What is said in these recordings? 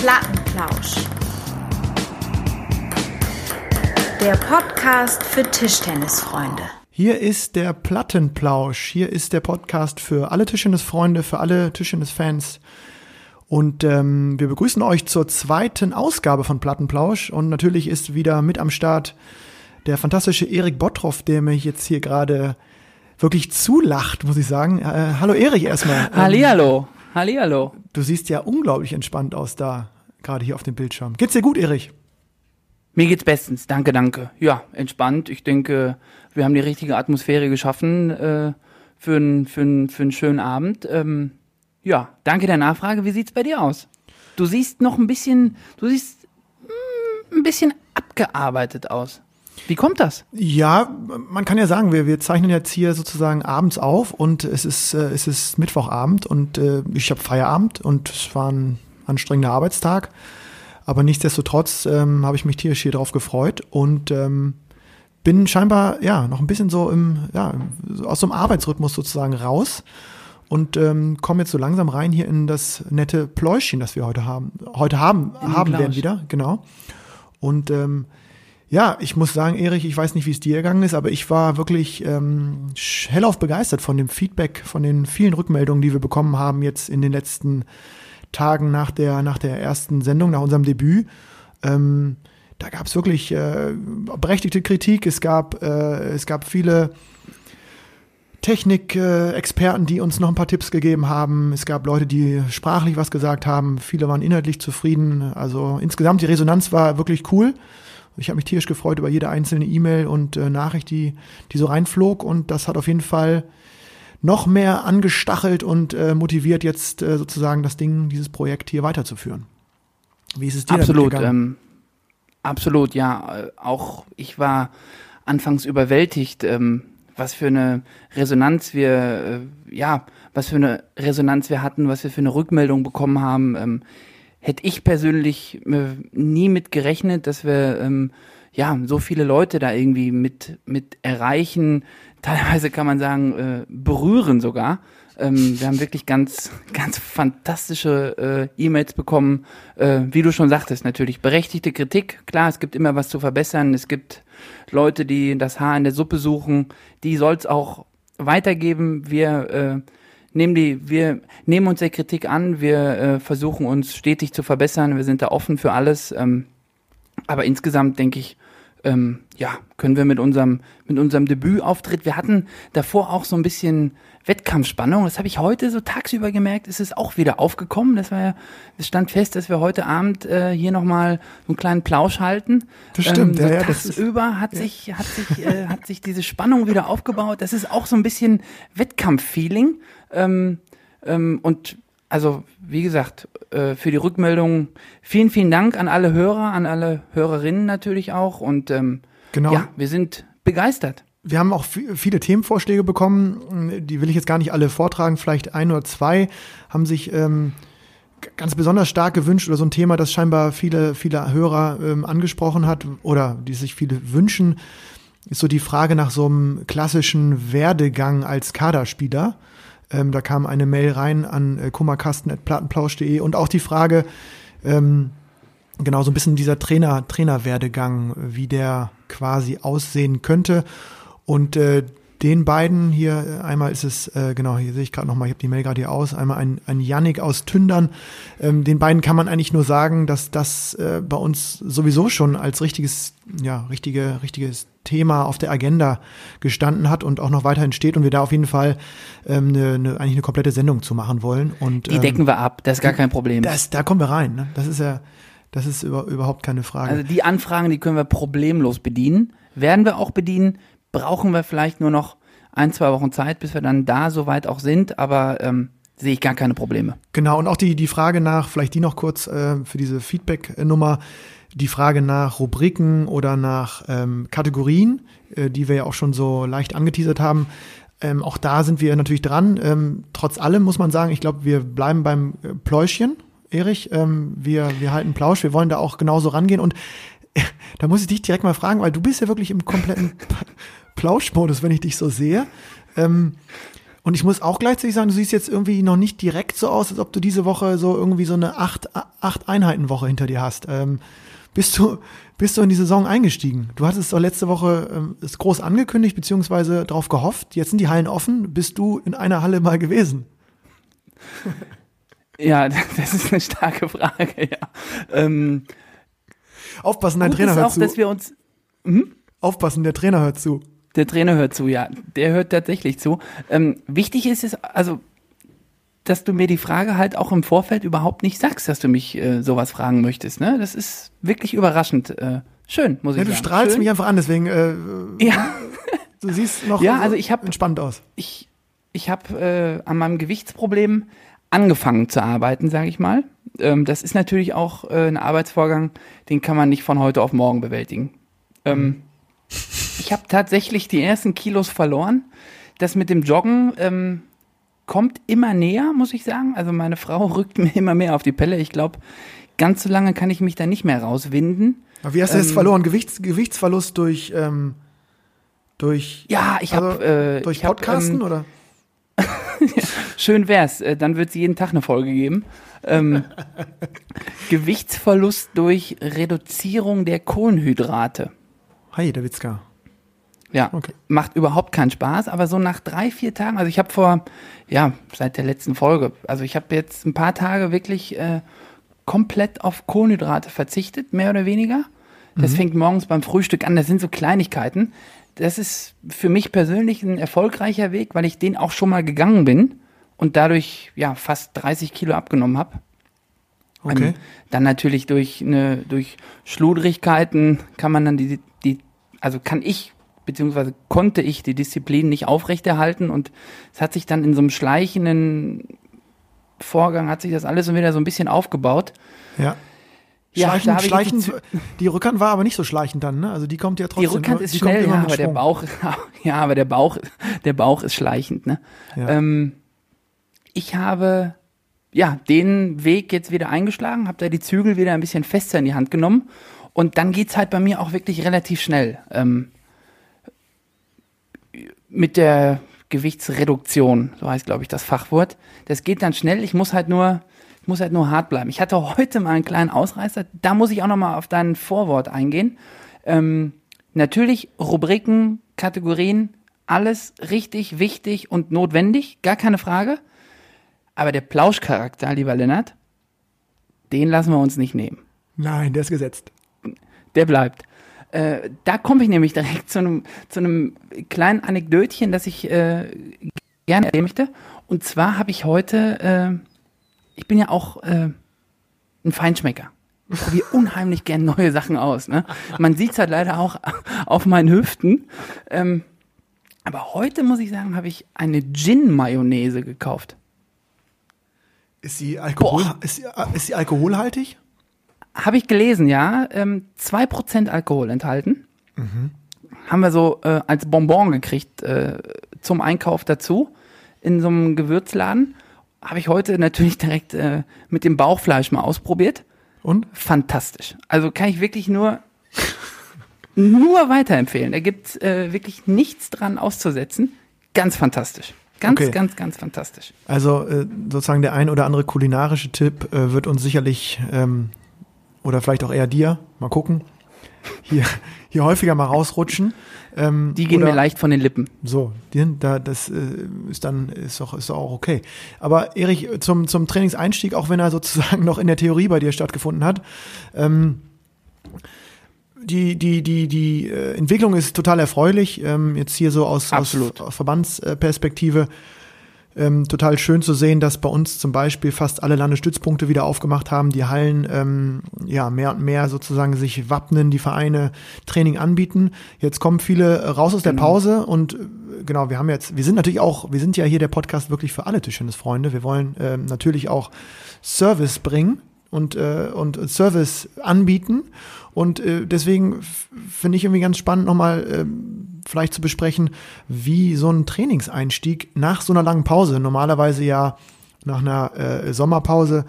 Plattenplausch. Der Podcast für Tischtennisfreunde. Hier ist der Plattenplausch. Hier ist der Podcast für alle Tischtennisfreunde, für alle Tischtennisfans. Und ähm, wir begrüßen euch zur zweiten Ausgabe von Plattenplausch. Und natürlich ist wieder mit am Start der fantastische Erik Bottroff, der mich jetzt hier gerade wirklich zulacht, muss ich sagen. Äh, hallo Erik erstmal. Ähm, Hallihallo. Hallihallo. Du siehst ja unglaublich entspannt aus da, gerade hier auf dem Bildschirm. Geht's dir gut, Erik? Mir geht's bestens. Danke, danke. Ja, entspannt. Ich denke, wir haben die richtige Atmosphäre geschaffen äh, für, einen für, n, für einen schönen Abend. Ähm, ja, danke der Nachfrage. Wie sieht's bei dir aus? Du siehst noch ein bisschen, du siehst mm, ein bisschen abgearbeitet aus. Wie kommt das? Ja, man kann ja sagen, wir, wir zeichnen jetzt hier sozusagen abends auf und es ist, äh, es ist Mittwochabend und äh, ich habe Feierabend und es war ein anstrengender Arbeitstag. Aber nichtsdestotrotz ähm, habe ich mich tierisch hier drauf gefreut und ähm, bin scheinbar ja noch ein bisschen so im, ja, aus so einem Arbeitsrhythmus sozusagen raus und ähm, komme jetzt so langsam rein hier in das nette Pläuschchen, das wir heute haben. Heute haben, haben werden wieder, genau. Und ähm, ja, ich muss sagen, Erich, ich weiß nicht, wie es dir gegangen ist, aber ich war wirklich ähm, hellauf begeistert von dem Feedback, von den vielen Rückmeldungen, die wir bekommen haben jetzt in den letzten Tagen nach der, nach der ersten Sendung, nach unserem Debüt. Ähm, da gab es wirklich äh, berechtigte Kritik. Es gab, äh, es gab viele Technikexperten, die uns noch ein paar Tipps gegeben haben. Es gab Leute, die sprachlich was gesagt haben. Viele waren inhaltlich zufrieden. Also insgesamt die Resonanz war wirklich cool. Ich habe mich tierisch gefreut über jede einzelne E-Mail und äh, Nachricht, die, die so reinflog. Und das hat auf jeden Fall noch mehr angestachelt und äh, motiviert, jetzt äh, sozusagen das Ding, dieses Projekt hier weiterzuführen. Wie ist es dir Absolut, ähm, absolut, ja. Auch ich war anfangs überwältigt, ähm, was für eine Resonanz wir, äh, ja, was für eine Resonanz wir hatten, was wir für eine Rückmeldung bekommen haben. Ähm, hätte ich persönlich äh, nie mit gerechnet, dass wir ähm, ja so viele Leute da irgendwie mit mit erreichen. Teilweise kann man sagen äh, berühren sogar. Ähm, wir haben wirklich ganz ganz fantastische äh, E-Mails bekommen, äh, wie du schon sagtest, natürlich berechtigte Kritik. Klar, es gibt immer was zu verbessern. Es gibt Leute, die das Haar in der Suppe suchen. Die soll es auch weitergeben. Wir äh, nehmen die, wir nehmen uns der Kritik an, wir äh, versuchen uns stetig zu verbessern, wir sind da offen für alles. Ähm, aber insgesamt denke ich, ähm, ja, können wir mit unserem, mit unserem Debütauftritt, wir hatten davor auch so ein bisschen Wettkampfspannung, das habe ich heute so tagsüber gemerkt, ist es auch wieder aufgekommen. Das war ja, es stand fest, dass wir heute Abend äh, hier nochmal so einen kleinen Plausch halten. Das stimmt, ähm, so ja, ja. Tagsüber hat ja. sich, hat sich, äh, hat sich diese Spannung wieder aufgebaut. Das ist auch so ein bisschen Wettkampffeeling. Ähm, ähm, und also, wie gesagt, äh, für die Rückmeldung vielen, vielen Dank an alle Hörer, an alle Hörerinnen natürlich auch. Und ähm, Genau. ja, wir sind begeistert. Wir haben auch viele Themenvorschläge bekommen, die will ich jetzt gar nicht alle vortragen, vielleicht ein oder zwei haben sich ähm, ganz besonders stark gewünscht oder so ein Thema, das scheinbar viele, viele Hörer ähm, angesprochen hat oder die sich viele wünschen, ist so die Frage nach so einem klassischen Werdegang als Kaderspieler. Ähm, da kam eine Mail rein an äh, kummerkasten.plattenplausch.de und auch die Frage, ähm, genau so ein bisschen dieser Trainer, Trainerwerdegang, wie der quasi aussehen könnte. Und äh, den beiden hier, einmal ist es, äh, genau, hier sehe ich gerade nochmal, ich habe die Mail gerade hier aus, einmal ein, ein Yannick aus Tündern. Ähm, den beiden kann man eigentlich nur sagen, dass das äh, bei uns sowieso schon als richtiges, ja, richtige, richtiges Thema auf der Agenda gestanden hat und auch noch weiterhin steht und wir da auf jeden Fall ähm, ne, ne, eigentlich eine komplette Sendung zu machen wollen. Und, Die ähm, decken wir ab, das ist gar kein Problem. Das, da kommen wir rein. Ne? Das ist ja, das ist über, überhaupt keine Frage. Also die Anfragen, die können wir problemlos bedienen. Werden wir auch bedienen. Brauchen wir vielleicht nur noch ein, zwei Wochen Zeit, bis wir dann da soweit auch sind, aber ähm, sehe ich gar keine Probleme. Genau, und auch die, die Frage nach, vielleicht die noch kurz äh, für diese Feedback-Nummer, die Frage nach Rubriken oder nach ähm, Kategorien, äh, die wir ja auch schon so leicht angeteasert haben. Ähm, auch da sind wir natürlich dran. Ähm, trotz allem muss man sagen, ich glaube, wir bleiben beim äh, Pläuschchen, Erich. Ähm, wir, wir halten Plausch, wir wollen da auch genauso rangehen. Und äh, da muss ich dich direkt mal fragen, weil du bist ja wirklich im kompletten Plauschmodus, wenn ich dich so sehe. Ähm, Und ich muss auch gleichzeitig sagen, du siehst jetzt irgendwie noch nicht direkt so aus, als ob du diese Woche so irgendwie so eine acht, acht Einheiten-Woche hinter dir hast. Ähm, bist du, bist du in die Saison eingestiegen? Du hattest doch letzte Woche ähm, es groß angekündigt, beziehungsweise darauf gehofft. Jetzt sind die Hallen offen. Bist du in einer Halle mal gewesen? Ja, das ist eine starke Frage, ja. Ähm, Aufpassen, dein Trainer hört auch, zu. dass wir uns Aufpassen, der Trainer hört zu. Der Trainer hört zu, ja. Der hört tatsächlich zu. Ähm, wichtig ist es, also, dass du mir die Frage halt auch im Vorfeld überhaupt nicht sagst, dass du mich äh, sowas fragen möchtest. Ne? Das ist wirklich überraschend. Äh, schön, muss ich Ja, du sagen. strahlst schön. mich einfach an, deswegen äh, Ja, du siehst noch Ja, so also ich hab- entspannt aus. ich, ich habe äh, an meinem Gewichtsproblem angefangen zu arbeiten, sage ich mal. Ähm, das ist natürlich auch äh, ein Arbeitsvorgang, den kann man nicht von heute auf morgen bewältigen. Ähm, ich habe tatsächlich die ersten Kilos verloren. Das mit dem Joggen ähm, kommt immer näher, muss ich sagen. Also meine Frau rückt mir immer mehr auf die Pelle. Ich glaube, ganz so lange kann ich mich da nicht mehr rauswinden. Aber wie hast du Ähm, verloren? Gewichts, Gewichtsverlust durch, ähm, durch, Ja, ich also, habe äh, durch ich hab, Podcasten ähm, oder? Schön wär's, äh, dann wird es jeden Tag eine Folge geben. Ähm, Gewichtsverlust durch Reduzierung der Kohlenhydrate. Hi, der Witzka. Ja, Okay. macht überhaupt keinen Spaß, aber so nach drei, vier Tagen, also ich habe vor, ja, seit der letzten Folge, also ich habe jetzt ein paar Tage wirklich äh, komplett auf Kohlenhydrate verzichtet, mehr oder weniger. Das fängt morgens beim Frühstück an, das sind so Kleinigkeiten. Das ist für mich persönlich ein erfolgreicher Weg, weil ich den auch schon mal gegangen bin und dadurch ja fast 30 Kilo abgenommen habe. Okay. Ähm, dann natürlich durch eine, durch Schludrigkeiten kann man dann die, also kann ich, beziehungsweise konnte ich die Disziplin nicht aufrechterhalten und es hat sich dann in so einem schleichenden Vorgang hat sich das alles wieder so ein bisschen aufgebaut. Ja. Ja, habe ich schleichend, jetzt die Rückhand war aber nicht so schleichend dann, ne? Also die kommt ja Die trotzdem. Rückhand ne? ist die schnell, ja, aber der. Bauch, ja, aber der Bauch, der Bauch ist schleichend, ne? Ja. Ähm, ich habe ja den Weg jetzt wieder eingeschlagen, habe da die Zügel wieder ein bisschen fester in die Hand genommen und dann geht's halt bei mir auch wirklich relativ schnell ähm, mit der Gewichtsreduktion, so heißt glaube ich das Fachwort. Das geht dann schnell. Ich muss halt nur muss halt nur hart bleiben. Ich hatte heute mal einen kleinen Ausreißer. Da muss ich auch noch mal auf dein Vorwort eingehen. Ähm, natürlich Rubriken, Kategorien, alles richtig, wichtig und notwendig, gar keine Frage. Aber der Plauschcharakter, lieber Lennart, den lassen wir uns nicht nehmen. Nein, der ist gesetzt. Der bleibt. Äh, da komme ich nämlich direkt zu einem, zu einem kleinen Anekdötchen, das ich äh, gerne erzählen möchte. Und zwar habe ich heute, äh, ich bin ja auch äh, ein Feinschmecker. Ich probiere unheimlich gern neue Sachen aus. Ne? Man sieht es halt leider auch auf meinen Hüften. Ähm, aber heute muss ich sagen, habe ich eine Gin-Mayonnaise gekauft. Ist sie, Alkohol, ist, sie, ist sie alkoholhaltig? Habe ich gelesen, ja. Ähm, 2% Alkohol enthalten. Haben wir so äh, als Bonbon gekriegt äh, zum Einkauf dazu in so einem Gewürzladen. Habe ich heute natürlich direkt äh, mit dem Bauchfleisch mal ausprobiert. Und? Fantastisch. Also kann ich wirklich nur nur weiterempfehlen. Da gibt äh, wirklich nichts dran auszusetzen. Ganz fantastisch. Ganz, Okay. ganz, ganz fantastisch. Also äh, sozusagen der ein oder andere kulinarische Tipp äh, wird uns sicherlich ähm, oder vielleicht auch eher dir, mal gucken, hier, hier häufiger mal rausrutschen. Ähm, Die gehen oder, mir leicht von den Lippen. So, die, da, das äh, ist dann ist doch, ist doch auch okay. Aber Erich, zum, zum Trainingseinstieg, auch wenn er sozusagen noch in der Theorie bei dir stattgefunden hat, ähm, die, die, die, die äh, Entwicklung ist total erfreulich. Ähm, jetzt hier so aus, aus, aus Verbandsperspektive. Ähm, total schön zu sehen, dass bei uns zum Beispiel fast alle Landesstützpunkte wieder aufgemacht haben, die Hallen ähm, ja mehr und mehr sozusagen sich wappnen, die Vereine Training anbieten. Jetzt kommen viele äh, raus aus der Pause und äh, genau, wir haben jetzt, wir sind natürlich auch, wir sind ja hier der Podcast wirklich für alle Tischtennisfreunde. Wir wollen ähm, natürlich auch Service bringen und, äh, und Service anbieten. Und äh, deswegen finde ich irgendwie ganz spannend, nochmal ähm, vielleicht zu besprechen, wie so ein Trainingseinstieg nach so einer langen Pause, normalerweise ja nach einer äh, Sommerpause,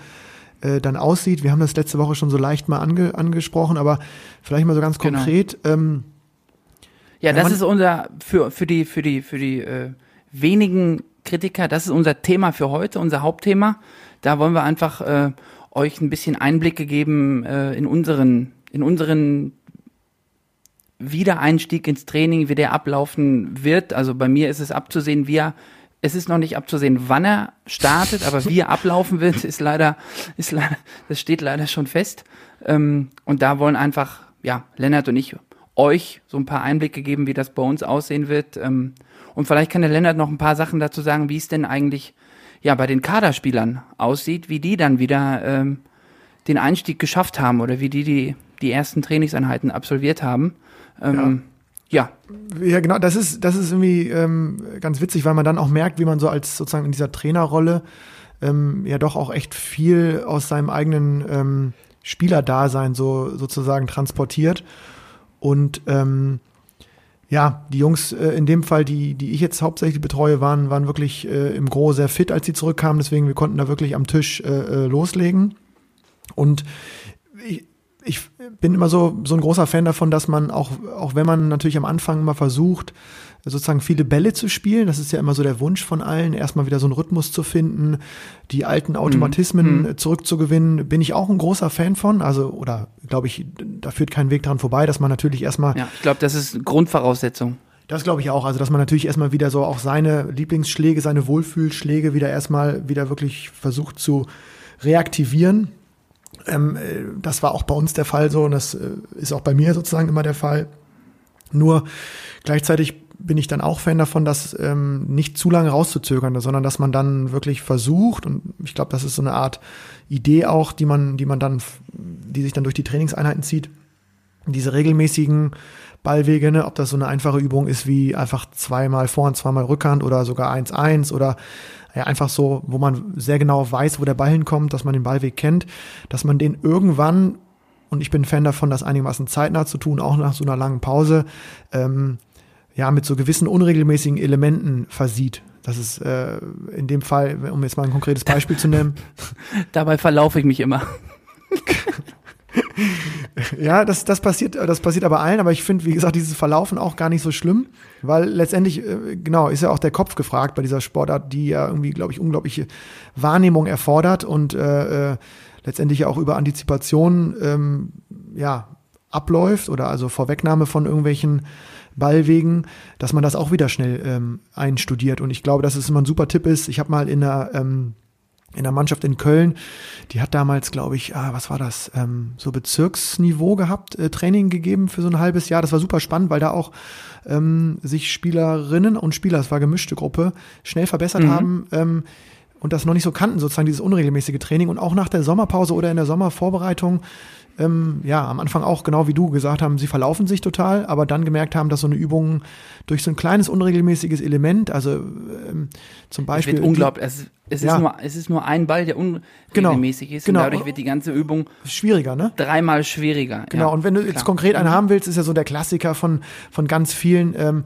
äh, dann aussieht. Wir haben das letzte Woche schon so leicht mal ange angesprochen, aber vielleicht mal so ganz Genau. konkret. Ähm, Ja, das ist unser für für die für die für die äh, wenigen Kritiker. Das ist unser Thema für heute, unser Hauptthema. Da wollen wir einfach äh, euch ein bisschen Einblicke geben äh, in unseren, in unseren Wiedereinstieg ins Training, wie der ablaufen wird. Also bei mir ist es abzusehen, wie er es ist noch nicht abzusehen, wann er startet, aber wie er ablaufen wird, ist leider, ist leider, das steht leider schon fest. Ähm, und da wollen einfach, ja, Lennart und ich euch so ein paar Einblicke geben, wie das bei uns aussehen wird. Ähm, und vielleicht kann der Lennart noch ein paar Sachen dazu sagen, wie es denn eigentlich ja bei den Kaderspielern aussieht, wie die dann wieder ähm, den Einstieg geschafft haben oder wie die die, die ersten Trainingseinheiten absolviert haben. Ähm, ja. Ja, genau, das ist, das ist irgendwie ähm, ganz witzig, weil man dann auch merkt, wie man so als sozusagen in dieser Trainerrolle ähm, ja doch auch echt viel aus seinem eigenen ähm, Spielerdasein so sozusagen transportiert. Und ähm, ja, die Jungs äh, in dem Fall, die, die ich jetzt hauptsächlich betreue, waren, waren wirklich äh, im Gro sehr fit, als sie zurückkamen. Deswegen, wir konnten da wirklich am Tisch äh, äh loslegen. Und ich, ich bin immer so, so ein großer Fan davon, dass man auch, auch wenn man natürlich am Anfang mal versucht, sozusagen viele Bälle zu spielen, das ist ja immer so der Wunsch von allen, erstmal wieder so einen Rhythmus zu finden, die alten Automatismen mhm. zurückzugewinnen, bin ich auch ein großer Fan von. Also, oder glaube ich, da führt kein Weg dran vorbei, dass man natürlich erstmal. Ja, ich glaube, das ist Grundvoraussetzung. Das glaube ich auch. Also, dass man natürlich erstmal wieder so auch seine Lieblingsschläge, seine Wohlfühlschläge wieder erstmal wieder wirklich versucht zu reaktivieren. Ähm, äh, das war auch bei uns der Fall so und das äh, ist auch bei mir sozusagen immer der Fall. Nur gleichzeitig bin ich dann auch Fan davon, das ähm, nicht zu lange rauszuzögern, sondern dass man dann wirklich versucht und ich glaube, das ist so eine Art Idee auch, die man, die man dann, die sich dann durch die Trainingseinheiten zieht, diese regelmäßigen Ballwege, ne, ob das so eine einfache Übung ist wie einfach zweimal Vorhand, zweimal Rückhand oder sogar 1-1 oder ja, einfach so, wo man sehr genau weiß, wo der Ball hinkommt, dass man den Ballweg kennt, dass man den irgendwann, und ich bin Fan davon, das einigermaßen zeitnah zu tun, auch nach so einer langen Pause, ähm, ja, mit so gewissen unregelmäßigen Elementen versieht. Das ist äh, in dem Fall, um jetzt mal ein konkretes Beispiel zu nennen. Dabei verlaufe ich mich immer. ja, das, das passiert, das passiert aber allen, aber ich finde, wie gesagt, dieses Verlaufen auch gar nicht so schlimm, weil letztendlich, äh, genau, ist ja auch der Kopf gefragt bei dieser Sportart, die ja irgendwie, glaube ich, unglaubliche Wahrnehmung erfordert und äh, äh, letztendlich auch über Antizipation ähm, ja, abläuft oder also Vorwegnahme von irgendwelchen Ballwegen, dass man das auch wieder schnell ähm, einstudiert. Und ich glaube, dass es immer ein super Tipp ist. Ich habe mal in der ähm, in der Mannschaft in Köln, die hat damals, glaube ich, ah, was war das, ähm, so Bezirksniveau gehabt, äh, Training gegeben für so ein halbes Jahr. Das war super spannend, weil da auch ähm, sich Spielerinnen und Spieler, es war gemischte Gruppe, schnell verbessert mhm. haben ähm, und das noch nicht so kannten, sozusagen dieses unregelmäßige Training. Und auch nach der Sommerpause oder in der Sommervorbereitung ähm, ja, am Anfang auch genau wie du gesagt haben, sie verlaufen sich total, aber dann gemerkt haben, dass so eine Übung durch so ein kleines unregelmäßiges Element, also ähm, zum Beispiel. Es wird unglaublich. Es, es, ja. ist nur, es ist nur ein Ball, der unregelmäßig genau. ist genau. und dadurch wird die ganze Übung schwieriger, ne? Dreimal schwieriger. Genau, ja. und wenn du jetzt Klar. konkret einen mhm. haben willst, ist ja so der Klassiker von, von ganz vielen, ähm,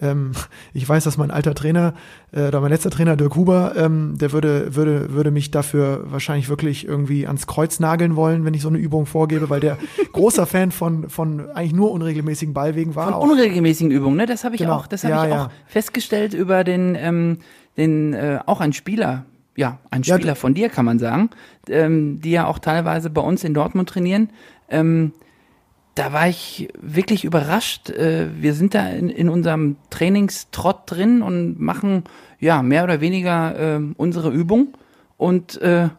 ähm, ich weiß, dass mein alter Trainer, äh, oder mein letzter Trainer, Dirk Huber, ähm, der würde, würde, würde mich dafür wahrscheinlich wirklich irgendwie ans Kreuz nageln wollen, wenn ich so eine Übung vorgebe, weil der großer Fan von, von eigentlich nur unregelmäßigen Ballwegen war. Von auch. unregelmäßigen Übungen, ne? Das habe ich genau. auch, das habe ja, ich ja. auch festgestellt über den, ähm, den, äh, auch ein Spieler, ja, ein Spieler ja, von dir, kann man sagen, ähm, die ja auch teilweise bei uns in Dortmund trainieren. Ähm, da war ich wirklich überrascht. Äh, wir sind da in, in unserem Trainingstrott drin und machen ja mehr oder weniger äh, unsere Übung. Und äh,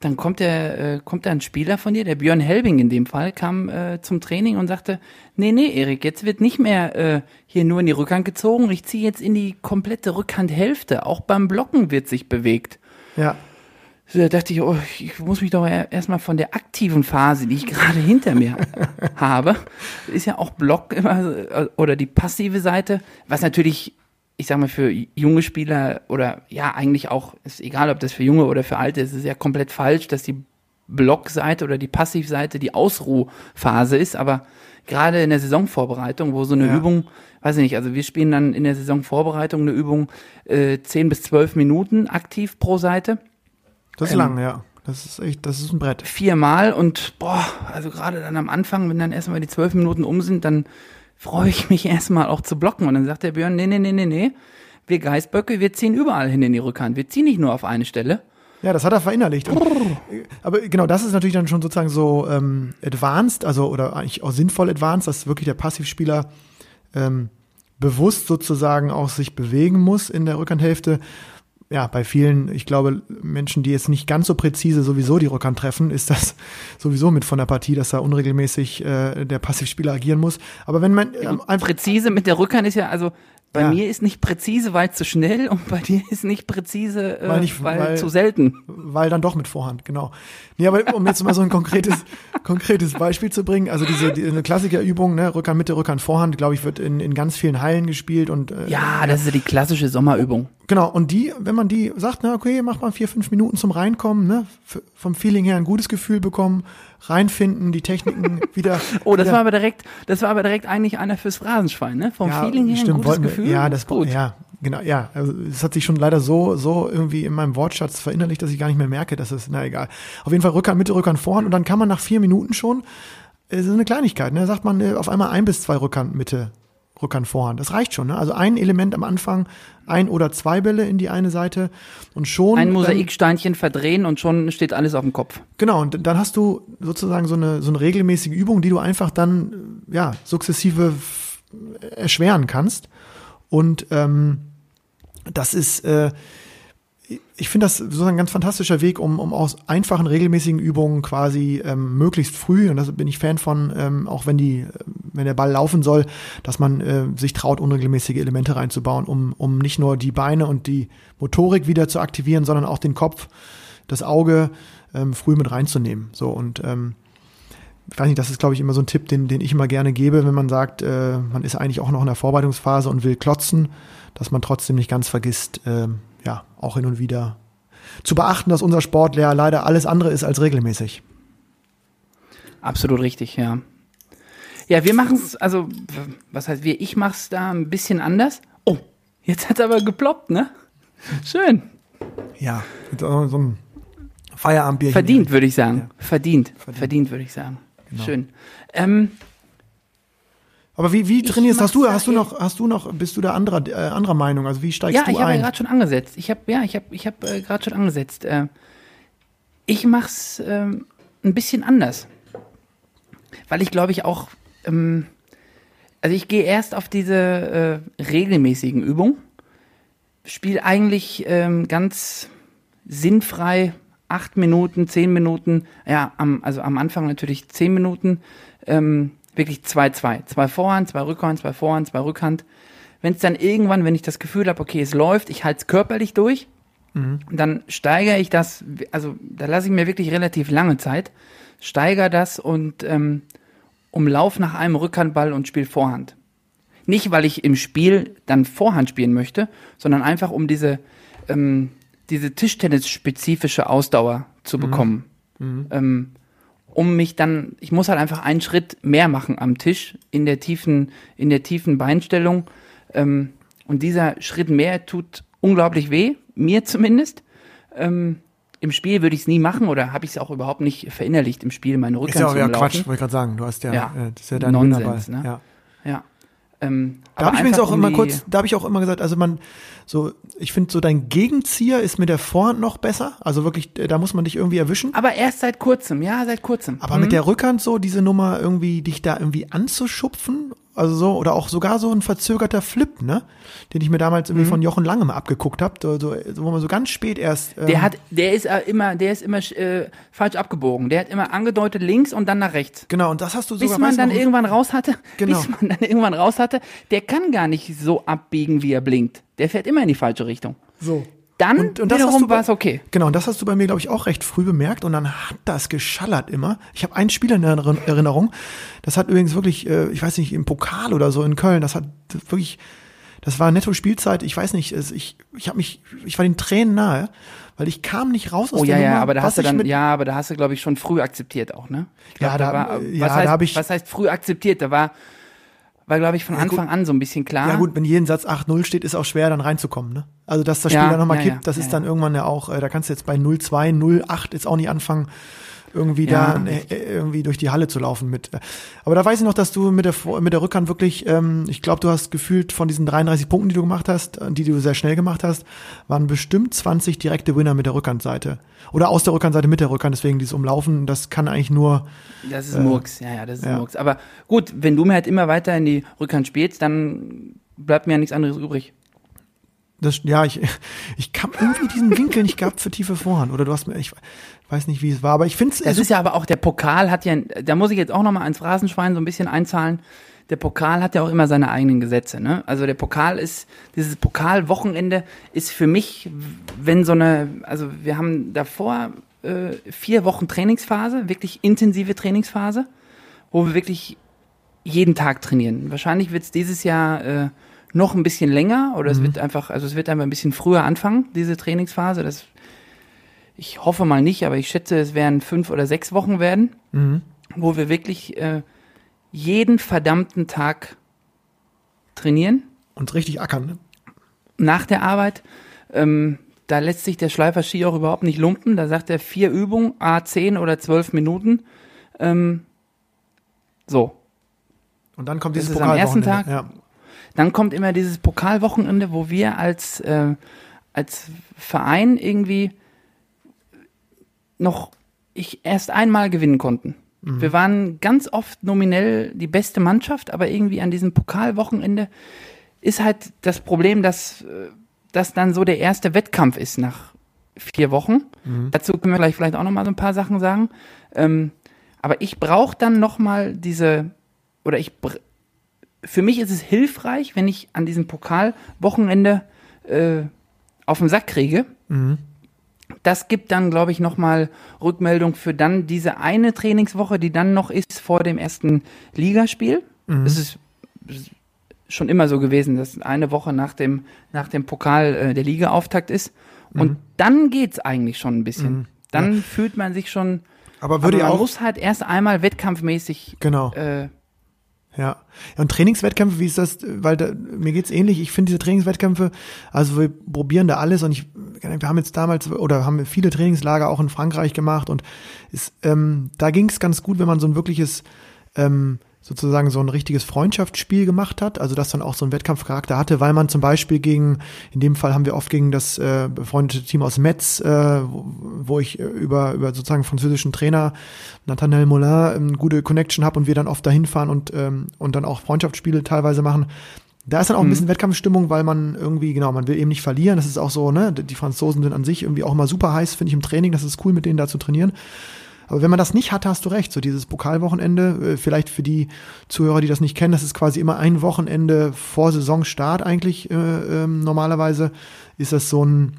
dann kommt der, äh, kommt da ein Spieler von dir, der Björn Helbing in dem Fall, kam äh, zum Training und sagte, nee, nee, Erik, jetzt wird nicht mehr äh, hier nur in die Rückhand gezogen, ich ziehe jetzt in die komplette Rückhandhälfte. Auch beim Blocken wird sich bewegt. Ja da dachte ich, oh, ich muss mich doch erstmal von der aktiven Phase, die ich gerade hinter mir habe, ist ja auch Block immer, oder die passive Seite, was natürlich, ich sag mal, für junge Spieler oder ja, eigentlich auch, ist egal, ob das für junge oder für alte ist, ist ja komplett falsch, dass die Blockseite oder die Passivseite die Ausruhphase ist, aber gerade in der Saisonvorbereitung, wo so eine ja. Übung, weiß ich nicht, also wir spielen dann in der Saisonvorbereitung eine Übung äh, 10 bis 12 Minuten aktiv pro Seite das ist ähm, lang, ja. Das ist echt, das ist ein Brett. Viermal und boah, also gerade dann am Anfang, wenn dann erstmal die zwölf Minuten um sind, dann freue ich mich erstmal auch zu blocken. Und dann sagt der Björn, nee, nee, nee, nee, nee. wir Geißböcke, wir ziehen überall hin in die Rückhand. Wir ziehen nicht nur auf eine Stelle. Ja, das hat er verinnerlicht. Und, aber genau, das ist natürlich dann schon sozusagen so ähm, advanced, also oder eigentlich auch sinnvoll advanced, dass wirklich der Passivspieler ähm, bewusst sozusagen auch sich bewegen muss in der Rückhandhälfte. Ja, bei vielen, ich glaube, Menschen, die jetzt nicht ganz so präzise sowieso die Rückhand treffen, ist das sowieso mit von der Partie, dass da unregelmäßig äh, der Passivspieler agieren muss. Aber wenn man ähm, Präzise mit der Rückhand ist ja, also bei Ja. mir ist nicht präzise, weil zu schnell und bei dir ist nicht präzise, äh, Weil weil, nicht- weil- zu selten. weil dann doch mit Vorhand, genau. Nee, aber um jetzt mal so ein konkretes, konkretes Beispiel zu bringen, also diese, die, eine Klassikerübung, ne, Rückhand, Mitte, Rückhand, Vorhand, glaube ich, wird in, in ganz vielen Hallen gespielt und äh, Ja, das ist ja die klassische Sommerübung. Genau, und die, wenn man die sagt, na okay, macht mal vier, fünf Minuten zum Reinkommen, ne, vom Feeling her ein gutes Gefühl bekommen, reinfinden, die Techniken wieder. Oh, das wieder, war aber direkt, das war aber direkt eigentlich einer fürs Phrasenschwein, ne? Vom ja, Feeling her ein stimmt, gutes wollten wir- Gefühl. Ja, das gut. Ja, genau, ja. Also es hat sich schon leider so, so irgendwie in meinem Wortschatz verinnerlicht, dass ich gar nicht mehr merke, dass es, na egal. Auf jeden Fall Rückhand, Mitte, Rückhand, Vorhand und dann kann man nach vier Minuten schon, das ist eine Kleinigkeit, ne, sagt man äh, auf einmal ein bis zwei Rückhand, Mitte, Rückhand, Vorhand. Das reicht schon, ne? Also ein Element am Anfang, ein oder zwei Bälle in die eine Seite und schon. Ein Mosaiksteinchen verdrehen und schon steht alles auf dem Kopf. Genau, und dann hast du sozusagen so eine, so eine regelmäßige Übung, die du einfach dann ja, sukzessive erschweren kannst. Und ähm, das ist, äh, ich finde das sozusagen ein ganz fantastischer Weg, um, um aus einfachen, regelmäßigen Übungen quasi ähm, möglichst früh, und das bin ich Fan von, ähm, auch wenn die, wenn der Ball laufen soll, dass man äh, sich traut, unregelmäßige Elemente reinzubauen, um, um nicht nur die Beine und die Motorik wieder zu aktivieren, sondern auch den Kopf, das Auge ähm, früh mit reinzunehmen. So und ähm, ich weiß nicht, das ist, glaube ich, immer so ein Tipp, den, den ich immer gerne gebe, wenn man sagt, äh, man ist eigentlich auch noch in der Vorbereitungsphase und will klotzen, dass man trotzdem nicht ganz vergisst, ähm, ja, auch hin und wieder zu beachten, dass unser Sport ja leider alles andere ist als regelmäßig. Absolut richtig, ja. Ja, wir machen es, also, was heißt wir? Ich mach's da ein bisschen anders. Oh, jetzt hat's aber geploppt, ne? Schön. Ja, so so einem Feierabendbierchen. Verdient, würde ich sagen. Ja. Verdient. Verdient. Verdient, würde ich sagen. Genau. Schön. Ähm, Aber wie, wie trainierst hast du, hast du da noch, hast du noch, bist du da anderer, äh, anderer Meinung? Also wie steigst ja, du ich habe ja ein? gerade schon angesetzt. Ich habe ja, ich habe ich habe äh, gerade schon angesetzt. Äh, ich mach's ähm, ein bisschen anders. Weil ich glaube ich auch ähm, also ich gehe erst auf diese äh, regelmäßigen Übungen, spiele eigentlich ähm, ganz sinnfrei acht Minuten, zehn Minuten, ja, am, also am Anfang natürlich zehn Minuten, ähm, wirklich zwei, zwei. Zwei Vorhand, zwei Rückhand, zwei Vorhand, zwei Rückhand. Wenn es dann irgendwann, wenn ich das Gefühl habe, okay, es läuft, ich halte es körperlich durch, dann steigere ich das, also da lasse ich mir wirklich relativ lange Zeit, steigere das und ähm, umlauf nach einem Rückhandball und spiele Vorhand. Nicht, weil ich im Spiel dann Vorhand spielen möchte, sondern einfach um diese, ähm, diese Tischtennis-spezifische Ausdauer zu bekommen. Ähm, um mich dann, ich muss halt einfach einen Schritt mehr machen am Tisch in der tiefen, in der tiefen Beinstellung. Ähm, und dieser Schritt mehr tut unglaublich weh, mir zumindest. Ähm, Im Spiel würde ich es nie machen oder habe ich es auch überhaupt nicht verinnerlicht im Spiel, meine Ist Rückhand ja auch zu ja. Quatsch, wollte ich gerade sagen. Du hast ja, Ja, äh, das ist ja dein Nonsens, ne? Ja. Ja. Ähm, Da habe ich übrigens auch immer kurz, da habe ich auch immer gesagt, also man, so, ich finde so dein Gegenzieher ist mit der Vorhand noch besser. Also wirklich, äh, da muss man dich irgendwie erwischen. Aber erst seit kurzem, ja, seit kurzem. Aber Mhm. mit der Rückhand so, diese Nummer irgendwie, dich da irgendwie anzuschupfen, also so, oder auch sogar so ein verzögerter Flip, ne? Den ich mir damals Mhm. irgendwie von Jochen Lange mal abgeguckt habe, so, so, wo man so ganz spät erst. Ähm, Der hat, der ist äh, immer, der ist immer äh, falsch abgebogen. Der hat immer angedeutet links und dann nach rechts. Genau, und das hast du Bis sogar man weißt du dann noch, irgendwann raus hatte, Genau. bis man dann irgendwann raus hatte, der kann gar nicht so abbiegen, wie er blinkt. Der fährt immer in die falsche Richtung. so. Dann Und- und wiederum war es okay. Genau, und das hast du bei mir, glaube ich, auch recht früh bemerkt und dann hat das geschallert immer. Ich habe ein Spiel in Erinner- Erinnerung, das hat übrigens wirklich, äh, ich weiß nicht, im Pokal oder so in Köln, das hat wirklich, das war netto Spielzeit, ich weiß nicht, ich, ich habe mich, ich war den Tränen nahe, weil ich kam nicht raus aus Oh der ja, ja, Nummer, aber da hast du dann, ja, aber da hast du, glaube ich, schon früh akzeptiert auch, ne? Ich Ja, da- war, ja, was, da heißt, hab ich- was heißt früh akzeptiert? Da war, war glaube ich, von Ja, gut. Anfang an so ein bisschen klar. Ja gut, wenn jeden Satz 8-0 steht, ist auch schwer, dann reinzukommen. Ne? Also dass das Spiel Ja, dann nochmal ja, kippt, das ist dann irgendwann ja auch, äh, da kannst du jetzt bei 0-2, 0-8 jetzt auch nicht anfangen, irgendwie Ja. da äh, irgendwie durch die Halle zu laufen mit. Aber da weiß ich noch, dass du mit der mit der Rückhand wirklich, ähm, ich glaube, du hast gefühlt von diesen 33 Punkten, die du gemacht hast, äh, die du sehr schnell gemacht hast, waren bestimmt 20 direkte Winner mit der Rückhandseite oder aus der Rückhandseite mit der Rückhand. Deswegen dieses Umlaufen, das kann eigentlich nur Das ist Murks, ja, ja, das ist ja. Murks. Aber gut, wenn du mir halt immer weiter in die Rückhand spielst, dann bleibt mir ja nichts anderes übrig. Das, ja, ich, ich kam irgendwie diesen Winkel nicht gehabt für tiefe Vorhand. Oder du hast mir, ich weiß nicht, wie es war, aber ich finde Das es. ist ja aber auch, der Pokal hat ja, da muss ich jetzt auch nochmal ans Phrasenschwein so ein bisschen einzahlen. Der Pokal hat ja auch immer seine eigenen Gesetze, ne? Also der Pokal ist, dieses Pokalwochenende ist für mich, wenn so eine, also wir haben davor äh, vier Wochen Trainingsphase, wirklich intensive Trainingsphase, wo wir wirklich jeden Tag trainieren. Wahrscheinlich wird es dieses Jahr äh, noch ein bisschen länger oder es wird einfach, also es wird einfach ein bisschen früher anfangen, diese Trainingsphase. Das, ich hoffe mal nicht, aber ich schätze, es werden fünf oder sechs Wochen werden, Mhm. wo wir wirklich äh, jeden verdammten Tag trainieren Und richtig ackern. Ne? nach der Arbeit. Ähm, da lässt sich der Schleifer Ski auch überhaupt nicht lumpen. Da sagt er vier Übungen, a 10 oder 12 Minuten. Ähm, so, Und dann kommt dieses ist am ersten Pokalwochenende. Tag? Ja. Dann kommt immer dieses Pokalwochenende, wo wir als, äh, als Verein irgendwie noch ich erst einmal gewinnen konnten. Wir waren ganz oft nominell die beste Mannschaft, aber irgendwie an diesem Pokalwochenende ist halt das Problem, dass äh, das dann so der erste Wettkampf ist nach vier Wochen. Dazu können wir gleich vielleicht auch noch mal so ein paar Sachen sagen. Ähm, aber ich brauche dann noch mal diese oder ich br- für mich ist es hilfreich, wenn ich an diesem Pokalwochenende äh, auf den Sack kriege. Das gibt dann, glaube ich, nochmal Rückmeldung für dann diese eine Trainingswoche, die dann noch ist vor dem ersten Ligaspiel. Ist das ist schon immer so gewesen, dass eine Woche nach dem, nach dem Pokal äh, der Ligaauftakt ist. Und dann geht's eigentlich schon ein bisschen. Dann fühlt man sich schon. Aber würde aber ja man auch. muss halt erst einmal wettkampfmäßig Genau. äh, Ja. Und Trainingswettkämpfe, wie ist das? Weil da, mir geht's ähnlich. Ich finde diese Trainingswettkämpfe, also wir probieren da alles und ich, wir haben jetzt damals oder haben viele Trainingslager auch in Frankreich gemacht und ist, ähm, da ging's ganz gut, wenn man so ein wirkliches ähm, sozusagen so ein richtiges Freundschaftsspiel gemacht hat, also das dann auch so einen Wettkampfcharakter hatte, weil man zum Beispiel gegen, in dem Fall haben wir oft gegen das äh, befreundete Team aus Metz, äh, wo, wo ich äh, über, über sozusagen französischen Trainer Nathanael Moulin eine gute Connection habe und wir dann oft dahin fahren und, ähm, und dann auch Freundschaftsspiele teilweise machen. Da ist dann auch ein bisschen Wettkampfstimmung, weil man irgendwie, genau, man will eben nicht verlieren. Das ist auch so, ne, die Franzosen sind an sich irgendwie auch mal super heiß, finde ich im Training, das ist cool, mit denen da zu trainieren. Aber wenn man das nicht hat, hast du recht. So dieses Pokalwochenende, äh, vielleicht für die Zuhörer, die das nicht kennen, das ist quasi immer ein Wochenende vor Saisonstart eigentlich äh, ähm, normalerweise. Ist das so ein,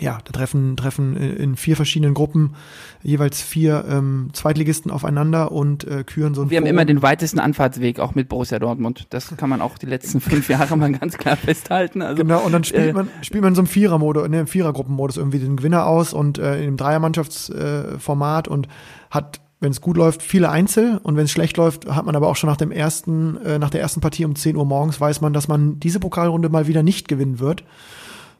ja, da treffen, treffen in in vier verschiedenen Gruppen jeweils vier ähm, Zweitligisten aufeinander und äh, küren so ein Wir haben Forum. immer den weitesten Anfahrtsweg, auch mit Borussia Dortmund. Das kann man auch die letzten fünf Jahre mal ganz klar festhalten. Also, Genau, und dann spielt äh, man, spielt man so einem Vierermodus, ne, im Vierergruppenmodus irgendwie den Gewinner aus und äh, in einem Dreiermannschaftsformat äh, und hat, wenn es gut läuft, viele Einzel und wenn es schlecht läuft, hat man aber auch schon nach dem ersten, äh, nach der ersten Partie um 10 Uhr morgens weiß man, dass man diese Pokalrunde mal wieder nicht gewinnen wird.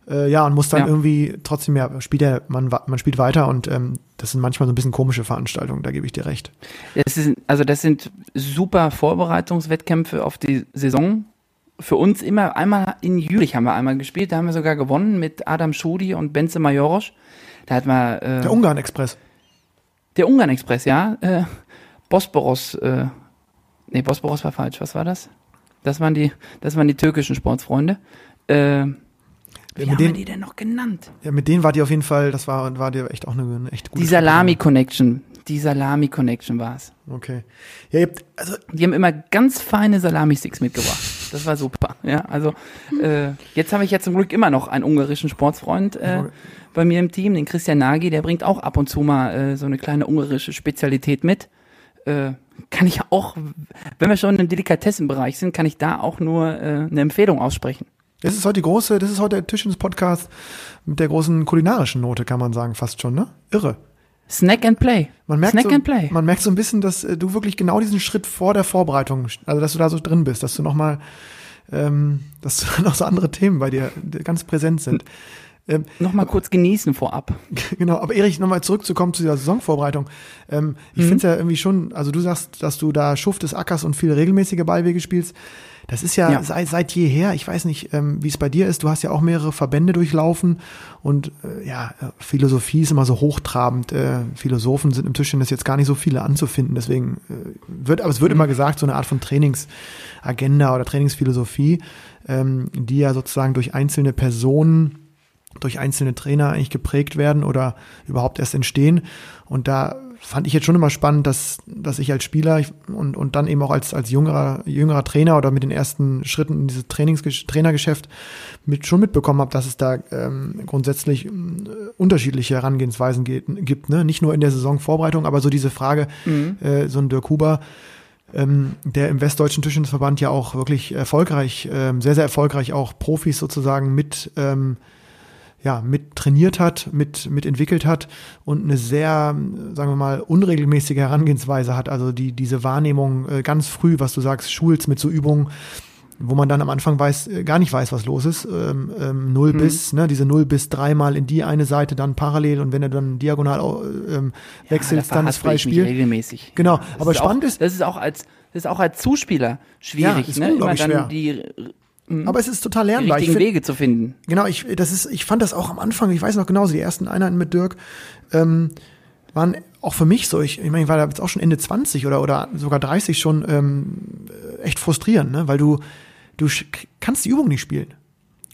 Äh, ja, und muss dann Ja. irgendwie trotzdem, ja, spielt ja, man, man spielt weiter und ähm, das sind manchmal so ein bisschen komische Veranstaltungen, da gebe ich dir recht. Das ist, also das sind super Vorbereitungswettkämpfe auf die Saison. Für uns immer einmal in Jülich haben wir einmal gespielt, da haben wir sogar gewonnen mit Adam Schudi und Benze Majorosch. Da hat man äh, Der Ungarn-Express. der Ungarn Express, ja, äh, Bosporos, äh, nee, Bosporos war falsch. Was war das? Das waren die, das waren die türkischen Sportsfreunde. Äh, wie mit haben denen- wir die denn noch genannt? Ja, mit denen war die auf jeden Fall, das war, war dir echt auch eine, eine echt gute Die Salami-Connection. Die Salami-Connection war es. Okay. Ja, ihr habt, also Die haben immer ganz feine Salami-Sticks mitgebracht. Das war super. Ja, also äh, jetzt habe ich ja zum Glück immer noch einen ungarischen Sportsfreund äh, bei mir im Team, den Christian Nagy, der bringt auch ab und zu mal äh, so eine kleine ungarische Spezialität mit. Äh, kann ich auch, wenn wir schon im Delikatessenbereich sind, kann ich da auch nur äh, eine Empfehlung aussprechen. Das ist heute die große, das ist heute der Tischens Podcast mit der großen kulinarischen Note, kann man sagen, fast schon, ne? Irre. Snack and Play. Man merkt, Snack so, and Play. man merkt so ein bisschen, dass äh, du wirklich genau diesen Schritt vor der Vorbereitung, also dass du da so drin bist, dass du nochmal, ähm, dass noch so andere Themen bei dir äh, ganz präsent sind. Ähm, Nochmal kurz genießen vorab. Genau, aber Erich, nochmal zurückzukommen zu dieser Saisonvorbereitung. Ähm, ich finde es ja irgendwie schon, also du sagst, dass du da schuftest, ackerst und viele regelmäßige Ballwege spielst. Das ist ja, Ja. Seit, seit jeher, ich weiß nicht, ähm, wie es bei dir ist, du hast ja auch mehrere Verbände durchlaufen und äh, ja, äh, Philosophie ist immer so hochtrabend. Äh, Philosophen sind im Tischtennis jetzt gar nicht so viele anzufinden, deswegen äh, wird, aber es wird immer gesagt, so eine Art von Trainingsagenda oder Trainingsphilosophie, ähm, die ja sozusagen durch einzelne Personen durch einzelne Trainer eigentlich geprägt werden oder überhaupt erst entstehen. Und da fand ich jetzt schon immer spannend, dass, dass ich als Spieler und, und dann eben auch als, als jüngerer, jüngerer Trainer oder mit den ersten Schritten in dieses Trainings Trainergeschäft mit, schon mitbekommen habe, dass es da ähm, grundsätzlich äh, unterschiedliche Herangehensweisen geht, gibt. Ne? Nicht nur in der Saisonvorbereitung, aber so diese Frage, äh, so ein Dirk Huber, ähm, der im Westdeutschen Tischtennisverband ja auch wirklich erfolgreich, ähm, sehr, sehr erfolgreich auch Profis sozusagen mit ähm, ja, mit trainiert hat, mit, mit entwickelt hat und eine sehr, sagen wir mal, unregelmäßige Herangehensweise hat. Also die, diese Wahrnehmung äh, ganz früh, was du sagst, Schulz mit so Übungen, wo man dann am Anfang weiß, äh, gar nicht weiß, was los ist. Ähm, ähm, null bis, ne, diese null bis dreimal in die eine Seite, dann parallel und wenn du dann diagonal äh, ähm, wechselst, da dann ist mich Freispiel. regelmäßig. Genau, Das aber ist spannend auch, ist- Das ist auch als, das ist auch als Zuspieler schwierig, ist ne? Immer dann schwer. die, Aber es ist total die lernbar. Richtigen find- Wege zu finden. Genau, ich, das ist, ich fand das auch am Anfang, ich weiß noch genauso, die ersten Einheiten mit Dirk, ähm, waren auch für mich so, ich, ich meine, ich war da jetzt auch schon Ende 20 oder, oder sogar 30 schon ähm, echt frustrierend, ne? weil du, du kannst die Übung nicht spielen.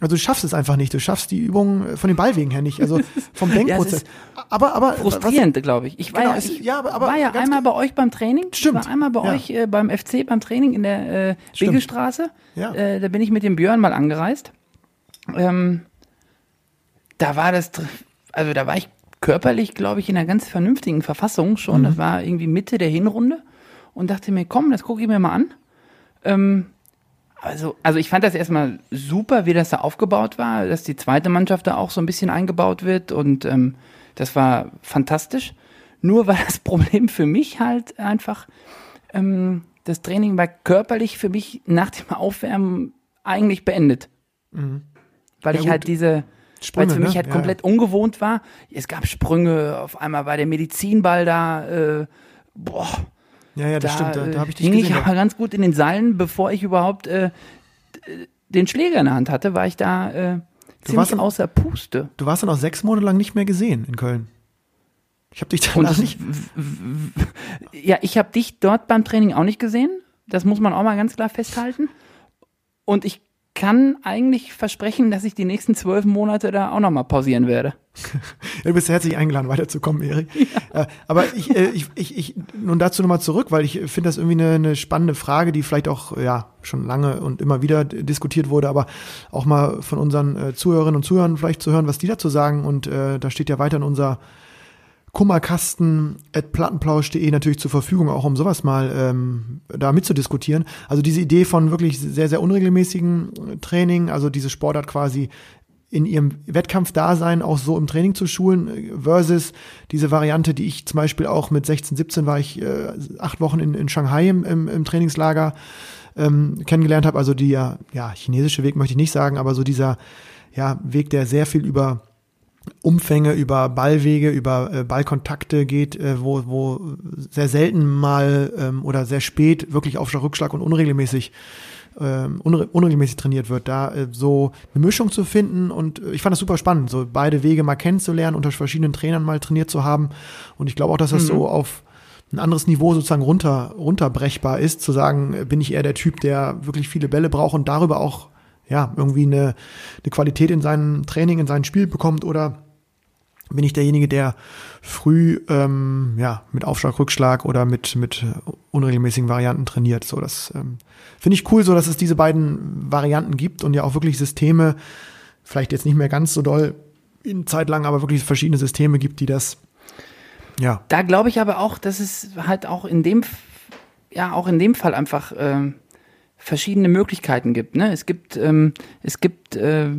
Also du schaffst es einfach nicht, du schaffst die Übung äh, von den Ballwegen her nicht, also vom Ja, es Denkprozess. ist aber, aber Frustrierend, glaube ich. Ich war Genau, ja, ich ja, aber- aber war ja einmal bei euch beim Training. Stimmt. Ich war einmal bei Ja. euch äh, beim FC beim Training in der äh, Stimmt. Begelstraße. Ja. Äh, da bin ich mit dem Björn mal angereist. Ähm, da war das, also da war ich körperlich, glaube ich, in einer ganz vernünftigen Verfassung schon. Mhm. Das war irgendwie Mitte der Hinrunde und dachte mir, komm, das gucke ich mir mal an. Ähm, also, also ich fand das erstmal super, wie das da aufgebaut war, dass die zweite Mannschaft da auch so ein bisschen eingebaut wird und ähm, das war fantastisch. Nur war das Problem für mich halt einfach, ähm, das Training war körperlich für mich nach dem Aufwärmen eigentlich beendet. Weil Mhm. Ja, ich halt diese, weil Sprünge, es für mich ne? halt Ja, komplett ungewohnt war. Es gab Sprünge, auf einmal war der Medizinball da, äh, boah, ja, ja, das da, stimmt, da, da habe ich dich ich gesehen. aber ganz gut in den Seilen, bevor ich überhaupt äh, den Schläger in der Hand hatte, war ich da äh, warst ziemlich dann- außer Puste. Du warst dann auch sechs Monate lang nicht mehr gesehen in Köln. Ich habe dich danach nicht. Ja, ich habe dich dort beim Training auch nicht gesehen. Das muss man auch mal ganz klar festhalten. Und ich kann eigentlich versprechen, dass ich die nächsten zwölf Monate da auch noch mal pausieren werde. Ja, du bist herzlich eingeladen, weiterzukommen, Erik. Äh, aber ich, äh, ich, ich, ich, nun dazu nochmal zurück, weil ich finde das irgendwie eine, eine spannende Frage, die vielleicht auch ja schon lange und immer wieder diskutiert wurde, aber auch mal von unseren äh, Zuhörerinnen und Zuhörern vielleicht zu hören, was die dazu sagen. Und äh, da steht ja weiter in unser Kummerkasten at plattenplausch.de natürlich zur Verfügung, auch um sowas mal ähm, da mitzudiskutieren. Also diese Idee von wirklich sehr, sehr unregelmäßigen äh, Training, also diese Sportart quasi in ihrem Wettkampfdasein auch so im Training zu schulen, äh, versus diese Variante, die ich zum Beispiel auch mit 16, 17 war ich äh, acht Wochen in, in Shanghai im, im, im Trainingslager ähm, kennengelernt habe. Also die ja, ja, chinesische Weg möchte ich nicht sagen, aber so dieser ja, Weg, der sehr viel über Umfänge, über Ballwege, über äh, Ballkontakte geht, äh, wo, wo sehr selten mal ähm, oder sehr spät wirklich Aufschlag, Rückschlag und unregelmäßig ähm, unre unregelmäßig trainiert wird, da äh, so eine Mischung zu finden. Und äh, ich fand das super spannend, so beide Wege mal kennenzulernen, unter verschiedenen Trainern mal trainiert zu haben. Und ich glaube auch, dass das so auf ein anderes Niveau sozusagen runter, runterbrechbar ist, zu sagen, äh, bin ich eher der Typ, der wirklich viele Bälle braucht und darüber auch ja, irgendwie eine, eine Qualität in seinem Training, in sein Spiel bekommt oder bin ich derjenige, der früh ähm, ja, mit Aufschlag, Rückschlag oder mit, mit unregelmäßigen Varianten trainiert. So, das ähm, finde ich cool, so dass es diese beiden Varianten gibt und ja auch wirklich Systeme, vielleicht jetzt nicht mehr ganz so doll in Zeit lang, aber wirklich verschiedene Systeme gibt, die das ja, Da glaube ich aber auch, dass es halt auch in dem, ja, auch in dem Fall einfach ähm, verschiedene Möglichkeiten gibt. Ne? Es gibt, ähm, es gibt, äh,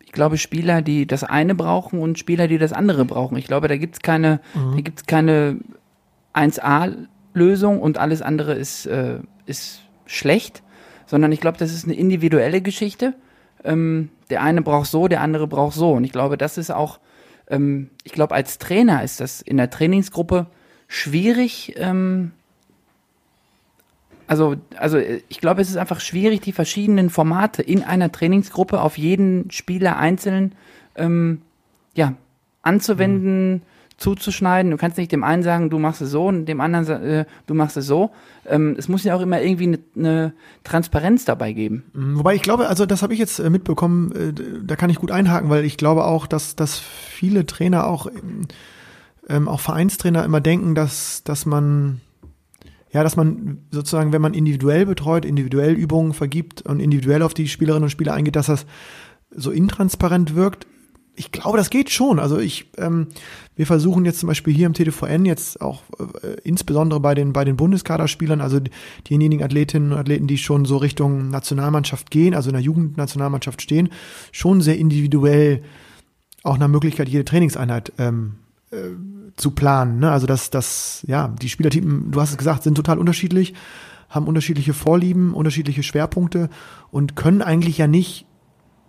ich glaube, Spieler, die das eine brauchen und Spieler, die das andere brauchen. Ich glaube, da gibt's keine, da gibt's keine 1A-Lösung und alles andere ist, äh, ist schlecht, sondern ich glaube, das ist eine individuelle Geschichte. ähm, der eine braucht so, der andere braucht so. Und ich glaube, das ist auch, ähm, ich glaube, als Trainer ist das in der Trainingsgruppe schwierig, ähm, also, also ich glaube, es ist einfach schwierig, die verschiedenen Formate in einer Trainingsgruppe auf jeden Spieler einzeln ähm, ja, anzuwenden, mhm. zuzuschneiden. Du kannst nicht dem einen sagen, du machst es so und dem anderen, äh, du machst es so. Ähm, es muss ja auch immer irgendwie eine ne Transparenz dabei geben. Mhm, wobei ich glaube, also das habe ich jetzt äh, mitbekommen, äh, da kann ich gut einhaken, weil ich glaube auch, dass, dass viele Trainer auch, ähm, auch Vereinstrainer immer denken, dass, dass man ja, dass man sozusagen, wenn man individuell betreut, individuell Übungen vergibt und individuell auf die Spielerinnen und Spieler eingeht, dass das so intransparent wirkt. Ich glaube, das geht schon. Also ich, ähm, wir versuchen jetzt zum Beispiel hier im TDVN jetzt auch äh, insbesondere bei den bei den Bundeskaderspielern, also diejenigen Athletinnen und Athleten, die schon so Richtung Nationalmannschaft gehen, also in der Jugendnationalmannschaft stehen, schon sehr individuell auch nach Möglichkeit jede Trainingseinheit ähm, äh, zu planen. Ne? Also dass das, ja, die Spielertypen, du hast es gesagt, sind total unterschiedlich, haben unterschiedliche Vorlieben, unterschiedliche Schwerpunkte und können eigentlich ja nicht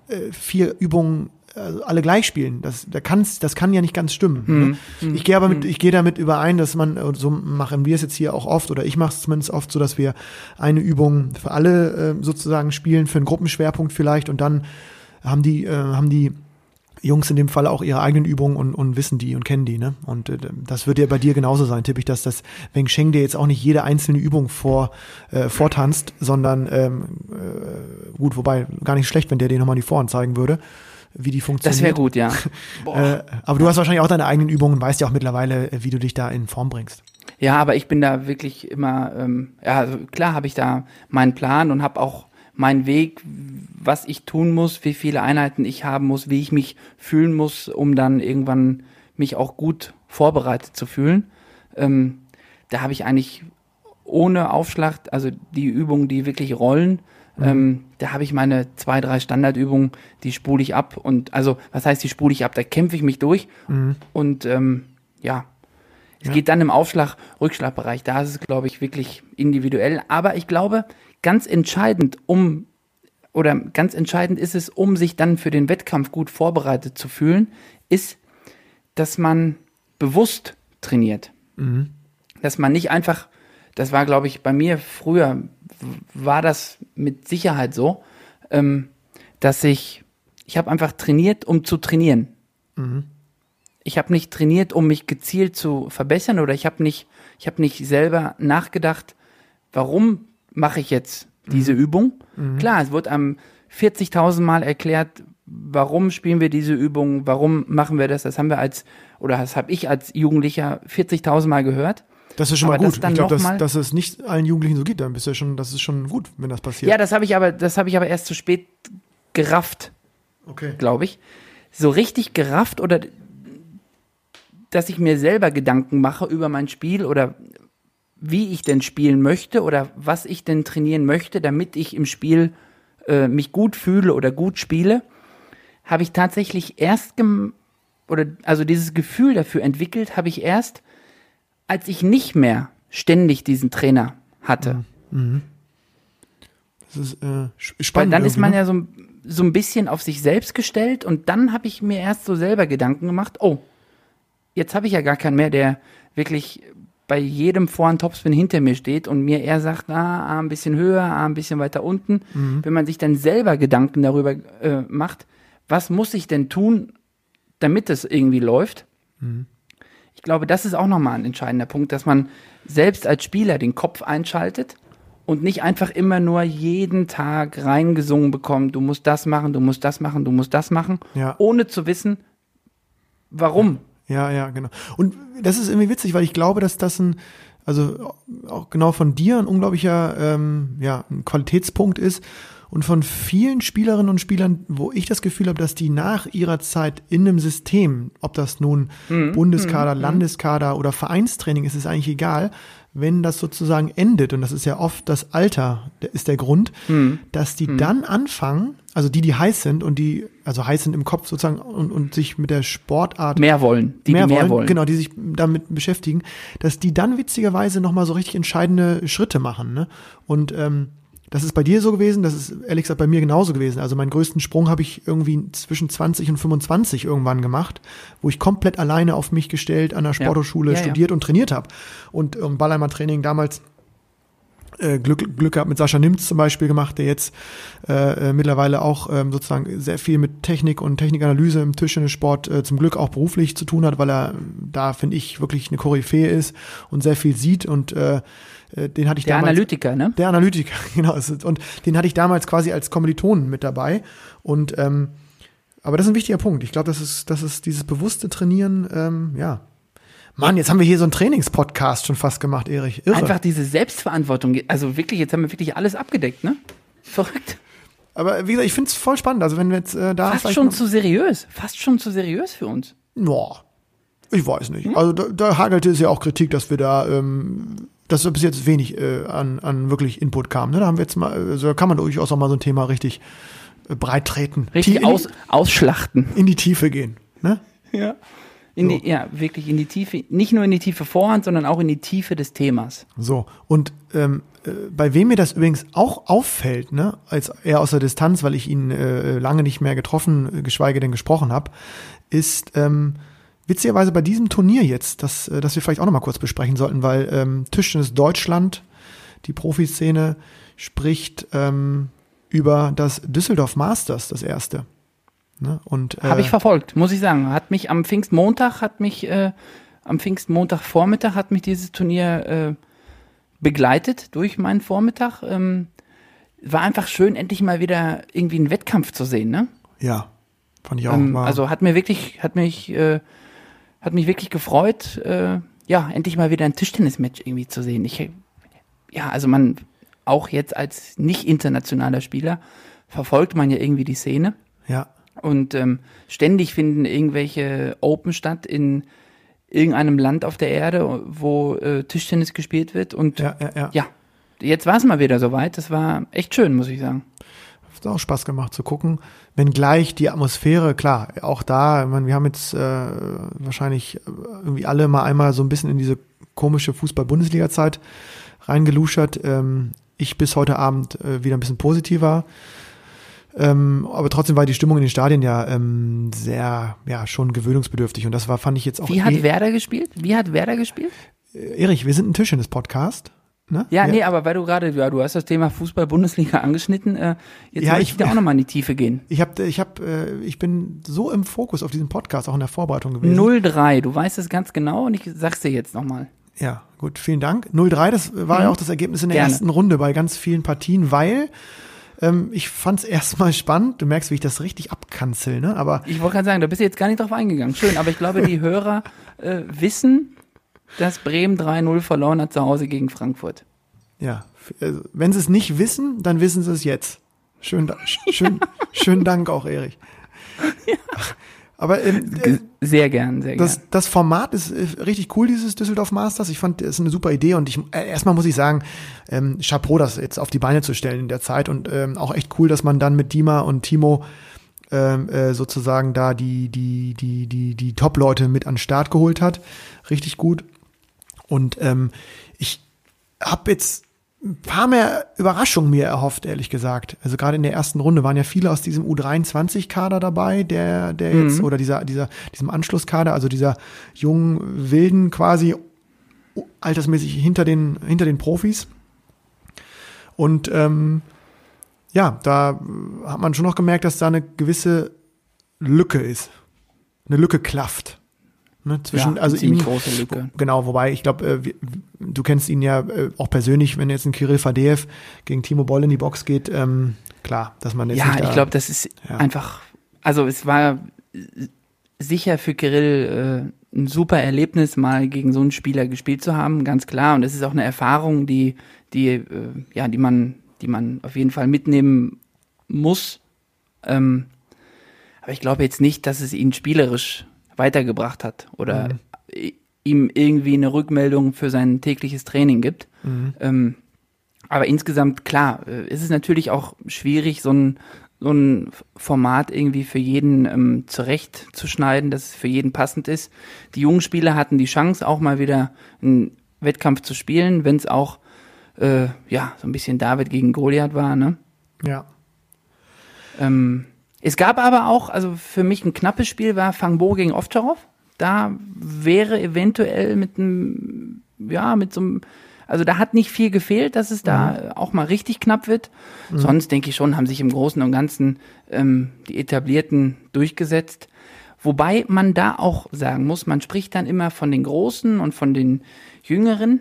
äh, vier Übungen äh, alle gleich spielen. Das, da kann's, das kann ja nicht ganz stimmen. Hm. Ne? Hm. Ich gehe aber mit, hm. ich gehe damit überein, dass man, so machen wir es jetzt hier auch oft, oder ich mache es zumindest oft so, dass wir eine Übung für alle äh, sozusagen spielen, für einen Gruppenschwerpunkt vielleicht, und dann haben die, äh, haben die Jungs in dem Fall auch ihre eigenen Übungen und, und wissen die und kennen die, ne? Und äh, das wird ja bei dir genauso sein, tippe ich, dass das Weng Sheng dir jetzt auch nicht jede einzelne Übung vor, äh, vortanzt, sondern ähm, äh, gut, wobei gar nicht schlecht, wenn der dir nochmal die Vorhand zeigen würde, wie die funktioniert. Das wäre gut, ja. äh, aber du hast wahrscheinlich auch deine eigenen Übungen und weißt ja auch mittlerweile, äh, wie du dich da in Form bringst. Ja, aber ich bin da wirklich immer, ähm, ja, also klar habe ich da meinen Plan und habe auch mein Weg, was ich tun muss, wie viele Einheiten ich haben muss, wie ich mich fühlen muss, um dann irgendwann mich auch gut vorbereitet zu fühlen. Ähm, da habe ich eigentlich ohne Aufschlag, also die Übungen, die wirklich rollen, mhm. ähm, da habe ich meine zwei, drei Standardübungen, die spule ich ab. Und also, was heißt, die spule ich ab? Da kämpfe ich mich durch. Mhm. Und ähm, ja, es ja. geht dann im Aufschlag-Rückschlagbereich. Da ist es, glaube ich, wirklich individuell. Aber ich glaube, ganz entscheidend, um oder ganz entscheidend ist es, um sich dann für den Wettkampf gut vorbereitet zu fühlen, ist, dass man bewusst trainiert. Mhm. Dass man nicht einfach, das war, glaube ich, bei mir früher, war das mit Sicherheit so, ähm, dass ich, ich habe einfach trainiert, um zu trainieren. Mhm. Ich habe nicht trainiert, um mich gezielt zu verbessern oder ich habe nicht, ich habe nicht selber nachgedacht, warum mache ich jetzt diese mhm. Übung. Mhm. Klar, es wird am 40.000 Mal erklärt, warum spielen wir diese Übung, warum machen wir das. Das haben wir als, oder das habe ich als Jugendlicher 40.000 Mal gehört. Das ist schon aber mal gut. Ich glaube, dass, dass es nicht allen Jugendlichen so geht, dann bist du ja schon, das ist schon gut, wenn das passiert. Ja, das habe ich aber, das habe ich aber erst zu spät gerafft. Okay. Glaube ich. So richtig gerafft oder dass ich mir selber Gedanken mache über mein Spiel oder wie ich denn spielen möchte oder was ich denn trainieren möchte, damit ich im Spiel äh, mich gut fühle oder gut spiele, habe ich tatsächlich erst oder also dieses Gefühl dafür entwickelt, habe ich erst, als ich nicht mehr ständig diesen Trainer hatte. Mhm. mhm. Das ist äh, spannend. Weil dann ist man ne? ja so, so ein bisschen auf sich selbst gestellt und dann habe ich mir erst so selber Gedanken gemacht, oh, jetzt habe ich ja gar keinen mehr, der wirklich bei jedem Vorhand Topspin hinter mir steht und mir eher sagt, ah, ah, ein bisschen höher, ah, ein bisschen weiter unten. Mhm. Wenn man sich dann selber Gedanken darüber äh, macht, was muss ich denn tun, damit es irgendwie läuft? Mhm. Ich glaube, das ist auch nochmal ein entscheidender Punkt, dass man selbst als Spieler den Kopf einschaltet und nicht einfach immer nur jeden Tag reingesungen bekommt, du musst das machen, du musst das machen, du musst das machen, ja. ohne zu wissen, warum. Ja, ja, genau. Und das ist irgendwie witzig, weil ich glaube, dass das ein, also auch genau von dir ein unglaublicher ähm, ja, ein Qualitätspunkt ist und von vielen Spielerinnen und Spielern, wo ich das Gefühl habe, dass die nach ihrer Zeit in einem System, ob das nun mhm. Bundeskader, mhm. Landeskader oder Vereinstraining ist, ist eigentlich egal, wenn das sozusagen endet, und das ist ja oft das Alter, ist der Grund, mhm. dass die mhm. dann anfangen, also die, die heiß sind und die, also heiß sind im Kopf sozusagen und, und sich mit der Sportart mehr wollen, die mehr, die mehr wollen, wollen, genau, die sich damit beschäftigen, dass die dann witzigerweise nochmal so richtig entscheidende Schritte machen, ne? Und ähm, Das ist bei dir so gewesen, das ist ehrlich gesagt bei mir genauso gewesen. Also meinen größten Sprung habe ich irgendwie zwischen 20 und 25 irgendwann gemacht, wo ich komplett alleine auf mich gestellt an der Sporthochschule Ja, ja. studiert und trainiert habe. Und ähm, Ballermann-Training damals äh, Glück, Glück gehabt mit Sascha Nimz zum Beispiel gemacht, der jetzt äh, äh, mittlerweile auch ähm, sozusagen sehr viel mit Technik und Technikanalyse im Tischtennissport äh, zum Glück auch beruflich zu tun hat, weil er da, finde ich, wirklich eine Koryphäe ist und sehr viel sieht und äh, äh, den hatte ich Der damals. Analytiker, ne? Der Analytiker, genau. Und den hatte ich damals quasi als Kommilitonen mit dabei. Und ähm, aber das ist ein wichtiger Punkt. Ich glaube, das ist, das ist dieses bewusste Trainieren, ähm, ja. Mann, jetzt haben wir hier so einen Trainingspodcast schon fast gemacht, Erich. Irre. Einfach diese Selbstverantwortung. Also wirklich, jetzt haben wir wirklich alles abgedeckt, ne? Verrückt. Aber wie gesagt, ich finde es voll spannend. Also wenn wir jetzt äh, da Fast schon zu seriös. Fast schon zu seriös für uns. Ja, ich weiß nicht. Also da, da hagelte es ja auch Kritik, dass wir da, ähm, dass da bis jetzt wenig äh, an, an wirklich Input kam. Ne? Da haben wir jetzt mal, also da kann man durchaus auch mal so ein Thema richtig äh, breit treten. Richtig in, aus, ausschlachten. in die Tiefe gehen. Ne? Ja. In die, ja, wirklich in die Tiefe, nicht nur in die tiefe Vorhand, sondern auch in die Tiefe des Themas. So, und ähm, äh, bei wem mir das übrigens auch auffällt, ne, als eher aus der Distanz, weil ich ihn äh, lange nicht mehr getroffen, äh, geschweige denn gesprochen habe, ist ähm, witzigerweise bei diesem Turnier jetzt, das, äh, das wir vielleicht auch nochmal kurz besprechen sollten, weil ähm, Tischtennis Deutschland, die Profiszene, spricht ähm, über das Düsseldorf Masters, das erste. Ne? Und, äh, Habe ich verfolgt, muss ich sagen. Hat mich am Pfingstmontag, hat mich, äh, am Pfingstmontagvormittag hat mich dieses Turnier äh, begleitet durch meinen Vormittag. Ähm, war einfach schön, endlich mal wieder irgendwie einen Wettkampf zu sehen, ne? ja, fand ich auch. Ähm, war- also hat mir wirklich, hat mich, äh, hat mich wirklich gefreut, äh, ja, endlich mal wieder ein Tischtennismatch irgendwie zu sehen. Ich, ja, also man, auch jetzt als nicht internationaler Spieler, verfolgt man ja irgendwie die Szene. ja, Und ähm, ständig finden irgendwelche Open statt in irgendeinem Land auf der Erde, wo äh, Tischtennis gespielt wird. Und ja, ja, ja, ja. jetzt war es mal wieder soweit. Das war echt schön, muss ich sagen. Hat auch Spaß gemacht zu gucken. Wenngleich die Atmosphäre, klar, auch da, ich meine, wir haben jetzt äh, wahrscheinlich äh, irgendwie alle mal einmal so ein bisschen in diese komische Fußball-Bundesliga-Zeit reingeluschert. Ähm, ich bis heute Abend äh, wieder ein bisschen positiver. Ähm, aber trotzdem war die Stimmung in den Stadien ja ähm, sehr, ja, schon gewöhnungsbedürftig. Und das war, fand ich jetzt auch. Wie hat eh- Werder gespielt? Wie hat Werder gespielt? Erich, wir sind ein Tischtennis-Podcast. Ne? Ja, Wir- nee, aber weil du gerade, ja, du hast das Thema Fußball-Bundesliga angeschnitten, äh, jetzt Ja, möchte ich- da auch nochmal in die Tiefe gehen. Ich habe, ich habe, äh, ich bin so im Fokus auf diesen Podcast, auch in der Vorbereitung gewesen. 0-3, du weißt es ganz genau und ich sag's dir jetzt nochmal. Ja, gut, vielen Dank. 0-3, das war ja auch das Ergebnis in der Gerne. ersten Runde bei ganz vielen Partien, weil ähm, ich fand es erstmal spannend. Du merkst, wie ich das richtig abkanzel, ne? Aber Ich wollte gerade sagen, da bist du jetzt gar nicht drauf eingegangen. Schön, aber ich glaube, die Hörer äh, wissen, dass Bremen 3-0 verloren hat zu Hause gegen Frankfurt. ja, also, wenn sie es nicht wissen, dann wissen sie es jetzt. Schön, schön, schönen Dank auch, Erich. Aber ähm, äh, Sehr gern, sehr das, gern. das Format ist äh, richtig cool, dieses Düsseldorf Masters. Ich fand, das ist eine super Idee und ich, äh, erstmal muss ich sagen, ähm, Chapeau, das jetzt auf die Beine zu stellen in der Zeit und ähm, auch echt cool, dass man dann mit Dima und Timo ähm, äh, sozusagen da die, die, die, die, die Top-Leute mit an den Start geholt hat. Richtig gut. Und ähm, ich habe jetzt ein paar mehr Überraschungen mir erhofft, ehrlich gesagt. Also gerade in der ersten Runde waren ja viele aus diesem U23-Kader dabei, der, der jetzt, oder dieser, dieser, diesem Anschlusskader, also dieser jungen Wilden quasi altersmäßig hinter den, hinter den Profis. Und ähm, ja, da hat man schon noch gemerkt, dass da eine gewisse Lücke ist. Eine Lücke klafft. Ne, zwischen, Ja, also ziemlich ihm- große Lücke. Genau, wobei ich glaube, äh, du kennst ihn ja äh, auch persönlich, wenn jetzt ein Kirill Fadeev gegen Timo Boll in die Box geht, ähm, klar, dass man jetzt Ja, ich glaube, das ist Ja. einfach, also es war sicher für Kirill äh, ein super Erlebnis, mal gegen so einen Spieler gespielt zu haben, ganz klar. Und es ist auch eine Erfahrung, die, die, äh, ja, die man, die man auf jeden Fall mitnehmen muss. Ähm, aber ich glaube jetzt nicht, dass es ihn spielerisch weitergebracht hat oder i- ihm irgendwie eine Rückmeldung für sein tägliches Training gibt. Ähm, aber insgesamt, klar, äh, ist es natürlich auch schwierig, so ein, so ein Format irgendwie für jeden ähm, zurechtzuschneiden, dass es für jeden passend ist. Die jungen Spieler hatten die Chance, auch mal wieder einen Wettkampf zu spielen, wenn es auch äh, ja, so ein bisschen David gegen Goliath war, ne? Ja. Ähm, es gab aber auch, also für mich ein knappes Spiel war Fangbo gegen Ovtcharov. Da wäre eventuell mit einem, ja, mit so einem, also da hat nicht viel gefehlt, dass es da auch mal richtig knapp wird. Sonst denke ich schon, haben sich im Großen und Ganzen ähm, die Etablierten durchgesetzt. Wobei man da auch sagen muss, man spricht dann immer von den Großen und von den Jüngeren.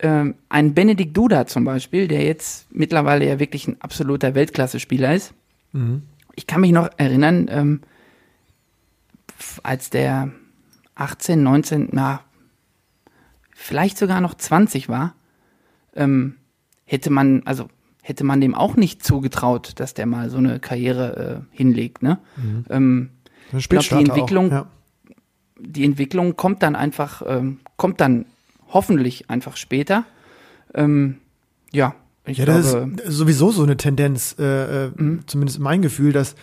Ähm, ein Benedikt Duda zum Beispiel, der jetzt mittlerweile ja wirklich ein absoluter Weltklasse-Spieler ist. Ich kann mich noch erinnern, ähm, als der 18, 19, na, vielleicht sogar noch 20 war, ähm, hätte man, also hätte man dem auch nicht zugetraut, dass der mal so eine Karriere äh, hinlegt, ne? Ähm, Ein glaub, die Entwicklung- Auch. Ja. die Entwicklung kommt dann einfach, ähm, kommt dann hoffentlich einfach später. Ähm, ja, ich Ja, das glaube, ist sowieso so eine Tendenz, äh, äh, Mhm. zumindest mein Gefühl, dass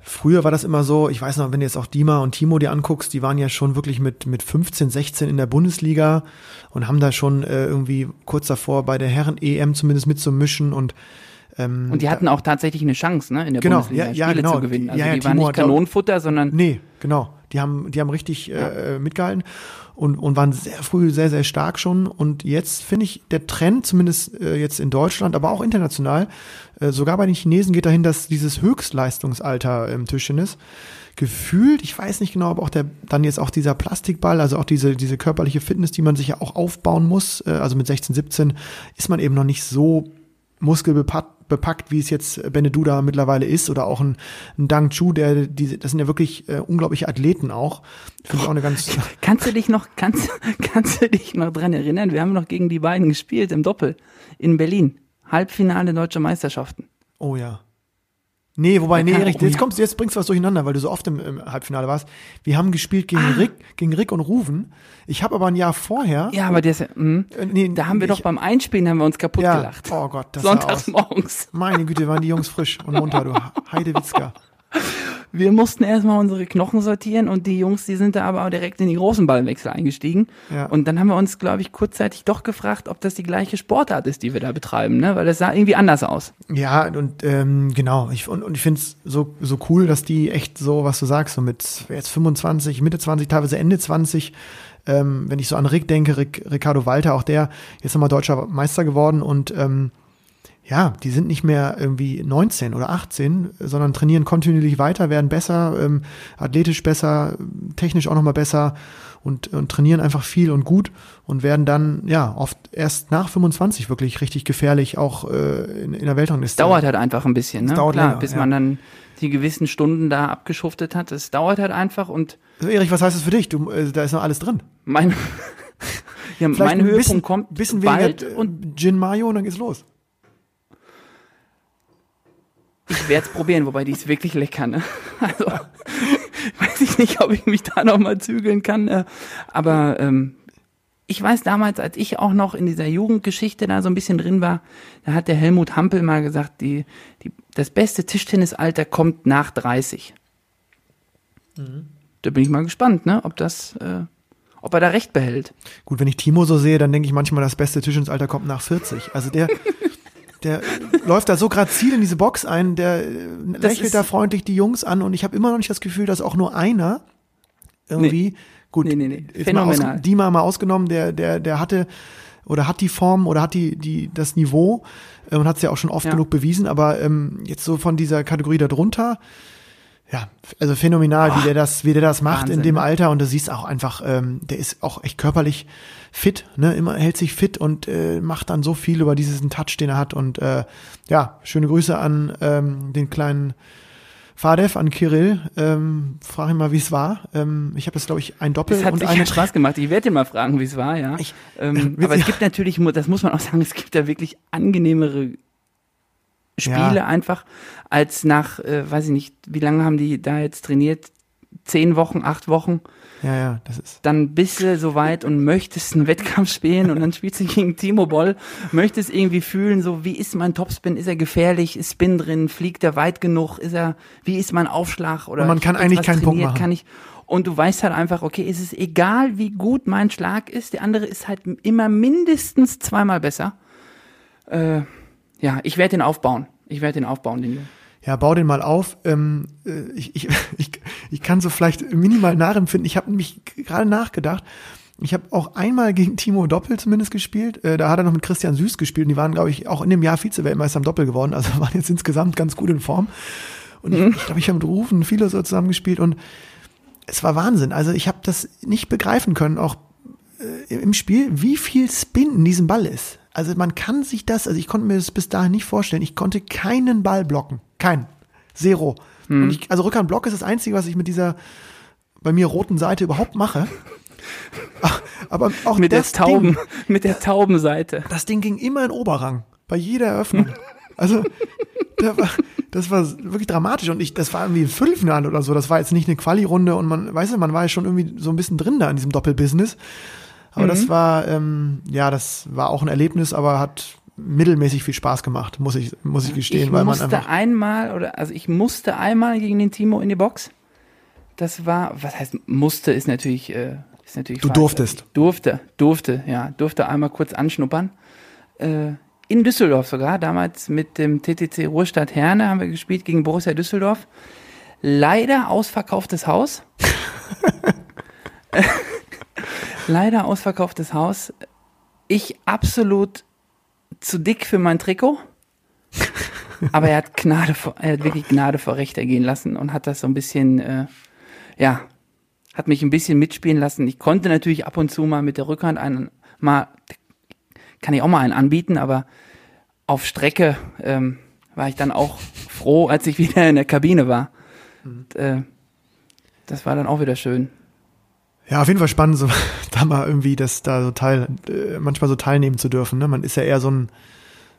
früher war das immer so, ich weiß noch, wenn du jetzt auch Dima und Timo dir anguckst, die waren ja schon wirklich mit, mit 15, 16 in der Bundesliga und haben da schon äh, irgendwie kurz davor bei der Herren-EM zumindest mitzumischen und ähm, und die hatten auch tatsächlich eine Chance, ne, in der Genau, Bundesliga ja, ja, Spiele genau. zu gewinnen. Also Ja, ja, die waren Timo nicht hat, glaub- Kanonenfutter, sondern Nee, genau. Die haben, die haben richtig äh, mitgehalten und, und waren sehr früh sehr, sehr stark schon. Und jetzt finde ich, der Trend, zumindest äh, jetzt in Deutschland, aber auch international, äh, sogar bei den Chinesen geht dahin, dass dieses Höchstleistungsalter im Tischtennis gefühlt, ich weiß nicht genau, aber auch der, dann jetzt auch dieser Plastikball, also auch diese, diese körperliche Fitness, die man sich ja auch aufbauen muss, äh, also mit 16, 17 ist man eben noch nicht so muskelbepackt, bepackt, wie es jetzt Beneduda mittlerweile ist, oder auch ein, ein Dang Chu, der, die, das sind ja wirklich äh, unglaubliche Athleten auch. Finde ich auch eine ganz, kannst du dich noch, kannst, kannst du dich noch dran erinnern? Wir haben noch gegen die beiden gespielt im Doppel in Berlin. Halbfinale deutscher Meisterschaften. oh ja. Nee, wobei, nee, oh jetzt kommst du, jetzt bringst du was durcheinander, weil du so oft im, im Halbfinale warst. Wir haben gespielt gegen Ah. Rick, gegen Rick und Ruven. Ich habe aber ein Jahr vorher, Ja, aber der ist, ja- mh, äh, nee, da haben wir doch ich, beim Einspielen haben wir uns kaputt ja, gelacht. oh Gott, das sah Sonntags aus. morgens. Meine Güte, waren die Jungs frisch und munter, du Heidewitzka. Wir mussten erstmal unsere Knochen sortieren und die Jungs, die sind da aber auch direkt in die großen Ballwechsel eingestiegen. Ja. Und dann haben wir uns, glaube ich, kurzzeitig doch gefragt, ob das die gleiche Sportart ist, die wir da betreiben, ne? Weil das sah irgendwie anders aus. Ja, und ähm, genau, ich, und, und ich finde es so, so cool, dass die echt so, was du sagst, so mit jetzt 25, Mitte 20, teilweise Ende 20, ähm, wenn ich so an Rick denke, Rick, Ricardo Walter, auch der jetzt nochmal deutscher Meister geworden und ähm, ja, die sind nicht mehr irgendwie 19 oder 18, sondern trainieren kontinuierlich weiter, werden besser, ähm, athletisch besser, technisch auch nochmal besser und, und trainieren einfach viel und gut und werden dann, ja, oft erst nach 25 wirklich richtig gefährlich, auch äh, in, in der Weltrangliste. Dauert halt einfach ein bisschen, ne? dauert Klar, länger, bis ja. man dann die gewissen Stunden da abgeschuftet hat. Es dauert halt einfach und Also Erich, was heißt das für dich? Du, äh, da ist noch alles drin. mein, ja, mein ein Höhepunkt bisschen, kommt bisschen bald weniger und und Gin Mayo und dann geht's los. Ich werde es probieren, wobei die ist wirklich lecker, ne? Also, weiß ich nicht, ob ich mich da nochmal zügeln kann. Äh, aber ähm, ich weiß damals, als ich auch noch in dieser Jugendgeschichte da so ein bisschen drin war, da hat der Helmut Hampel mal gesagt, die, die, das beste Tischtennisalter kommt nach 30. Da bin ich mal gespannt, ne? Ob das, äh, ob er da recht behält. Gut, wenn ich Timo so sehe, dann denke ich manchmal, das beste Tischtennisalter kommt nach 40. Also der, der läuft da so grazil in diese Box ein, der äh, lächelt ist- da freundlich die Jungs an und ich habe immer noch nicht das Gefühl, dass auch nur einer irgendwie, gut, Nee, nee, nee. jetzt mal aus. Dima mal ausgenommen, der, der, der hatte oder hat die Form oder hat die, die, das Niveau äh, und hat es ja auch schon oft Ja. genug bewiesen, aber ähm, jetzt so von dieser Kategorie darunter, ja, also phänomenal, wie der das, wie der das macht Wahnsinn, in dem ne? Alter und du siehst auch einfach, ähm, der ist auch echt körperlich fit, ne, immer hält sich fit und äh, macht dann so viel über diesen Touch, den er hat und äh, ja, schöne Grüße an ähm, den kleinen Fadev, an Kirill, ähm, frag ihn mal, wie es war. Ähm, ich habe das, glaube ich, ein Doppel Das hat und eine Spaß gemacht. Ich werde dir mal fragen, wie es war, ja. Ich- ähm, wir- aber es gibt natürlich, das muss man auch sagen, es gibt da wirklich angenehmere Spiele Ja. einfach als nach, äh, weiß ich nicht, wie lange haben die da jetzt trainiert? zehn Wochen, acht Wochen. Ja, ja, das ist. Dann bist du soweit und möchtest einen Wettkampf spielen und dann spielst du gegen Timo Boll, möchtest irgendwie fühlen, so wie ist mein Topspin, ist er gefährlich, ist Spin drin, fliegt er weit genug, ist er, wie ist mein Aufschlag oder Und man kann eigentlich keinen Punkt trainiert, machen. Kann ich, und du weißt halt einfach, okay, es ist egal, wie gut mein Schlag ist, der andere ist halt immer mindestens zweimal besser. Äh, ja, ich werde den aufbauen. Ich werde den aufbauen, den Jungen. Ja, bau den mal auf. Ähm, äh, ich, ich, ich, ich kann so vielleicht minimal nachempfinden. Ich habe nämlich gerade nachgedacht. Ich habe auch einmal gegen Timo Doppel zumindest gespielt. Äh, da hat er noch mit Christian Süß gespielt. Und die waren, glaube ich, auch in dem Jahr Vize-Weltmeister im Doppel geworden. Also waren jetzt insgesamt ganz gut in Form. Und ich, ich glaube, ich habe mit Rufen viele so zusammen gespielt. Und es war Wahnsinn. Also ich habe das nicht begreifen können, auch äh, im Spiel, wie viel Spin in diesem Ball ist. Also man kann sich das, also ich konnte mir das bis dahin nicht vorstellen. Ich konnte keinen Ball blocken. Keinen. Zero. Und ich, also Rückhandblock ist das Einzige, was ich mit dieser bei mir roten Seite überhaupt mache. Ach, Aber auch Mit der das Tauben, Ding, mit der Taubenseite. das Ding ging immer in Oberrang. Bei jeder Eröffnung. Also, da war, das war wirklich dramatisch und ich, das war irgendwie ein Viertelfinale oder so. Das war jetzt nicht eine Quali-Runde und man, weißt du, man war ja schon irgendwie so ein bisschen drin da in diesem Doppelbusiness. Aber das war, ähm, ja, das war auch ein Erlebnis, aber hat mittelmäßig viel Spaß gemacht, muss ich, muss ich gestehen, ich weil man musste einfach. einmal, oder, also ich musste einmal gegen den Timo in die Box. Das war, was heißt musste, ist natürlich, äh, ist natürlich Du falsch. durftest. Durfte, durfte, ja, durfte einmal kurz anschnuppern. Äh, in Düsseldorf sogar, damals mit dem TTC Ruhrstadt Herne haben wir gespielt gegen Borussia Düsseldorf. Leider ausverkauftes Haus. Leider ausverkauftes Haus. Ich absolut zu dick für mein Trikot. Aber er hat Gnade vor, er hat wirklich Gnade vor Recht ergehen lassen und hat das so ein bisschen, äh, ja, hat mich ein bisschen mitspielen lassen. Ich konnte natürlich ab und zu mal mit der Rückhand einen, mal, kann ich auch mal einen anbieten, aber auf Strecke ähm, war ich dann auch froh, als ich wieder in der Kabine war. Und, äh, das war dann auch wieder schön. Ja, auf jeden Fall spannend, so, da mal irgendwie das da so teil, äh, manchmal so teilnehmen zu dürfen. Ne? Man ist ja eher so ein,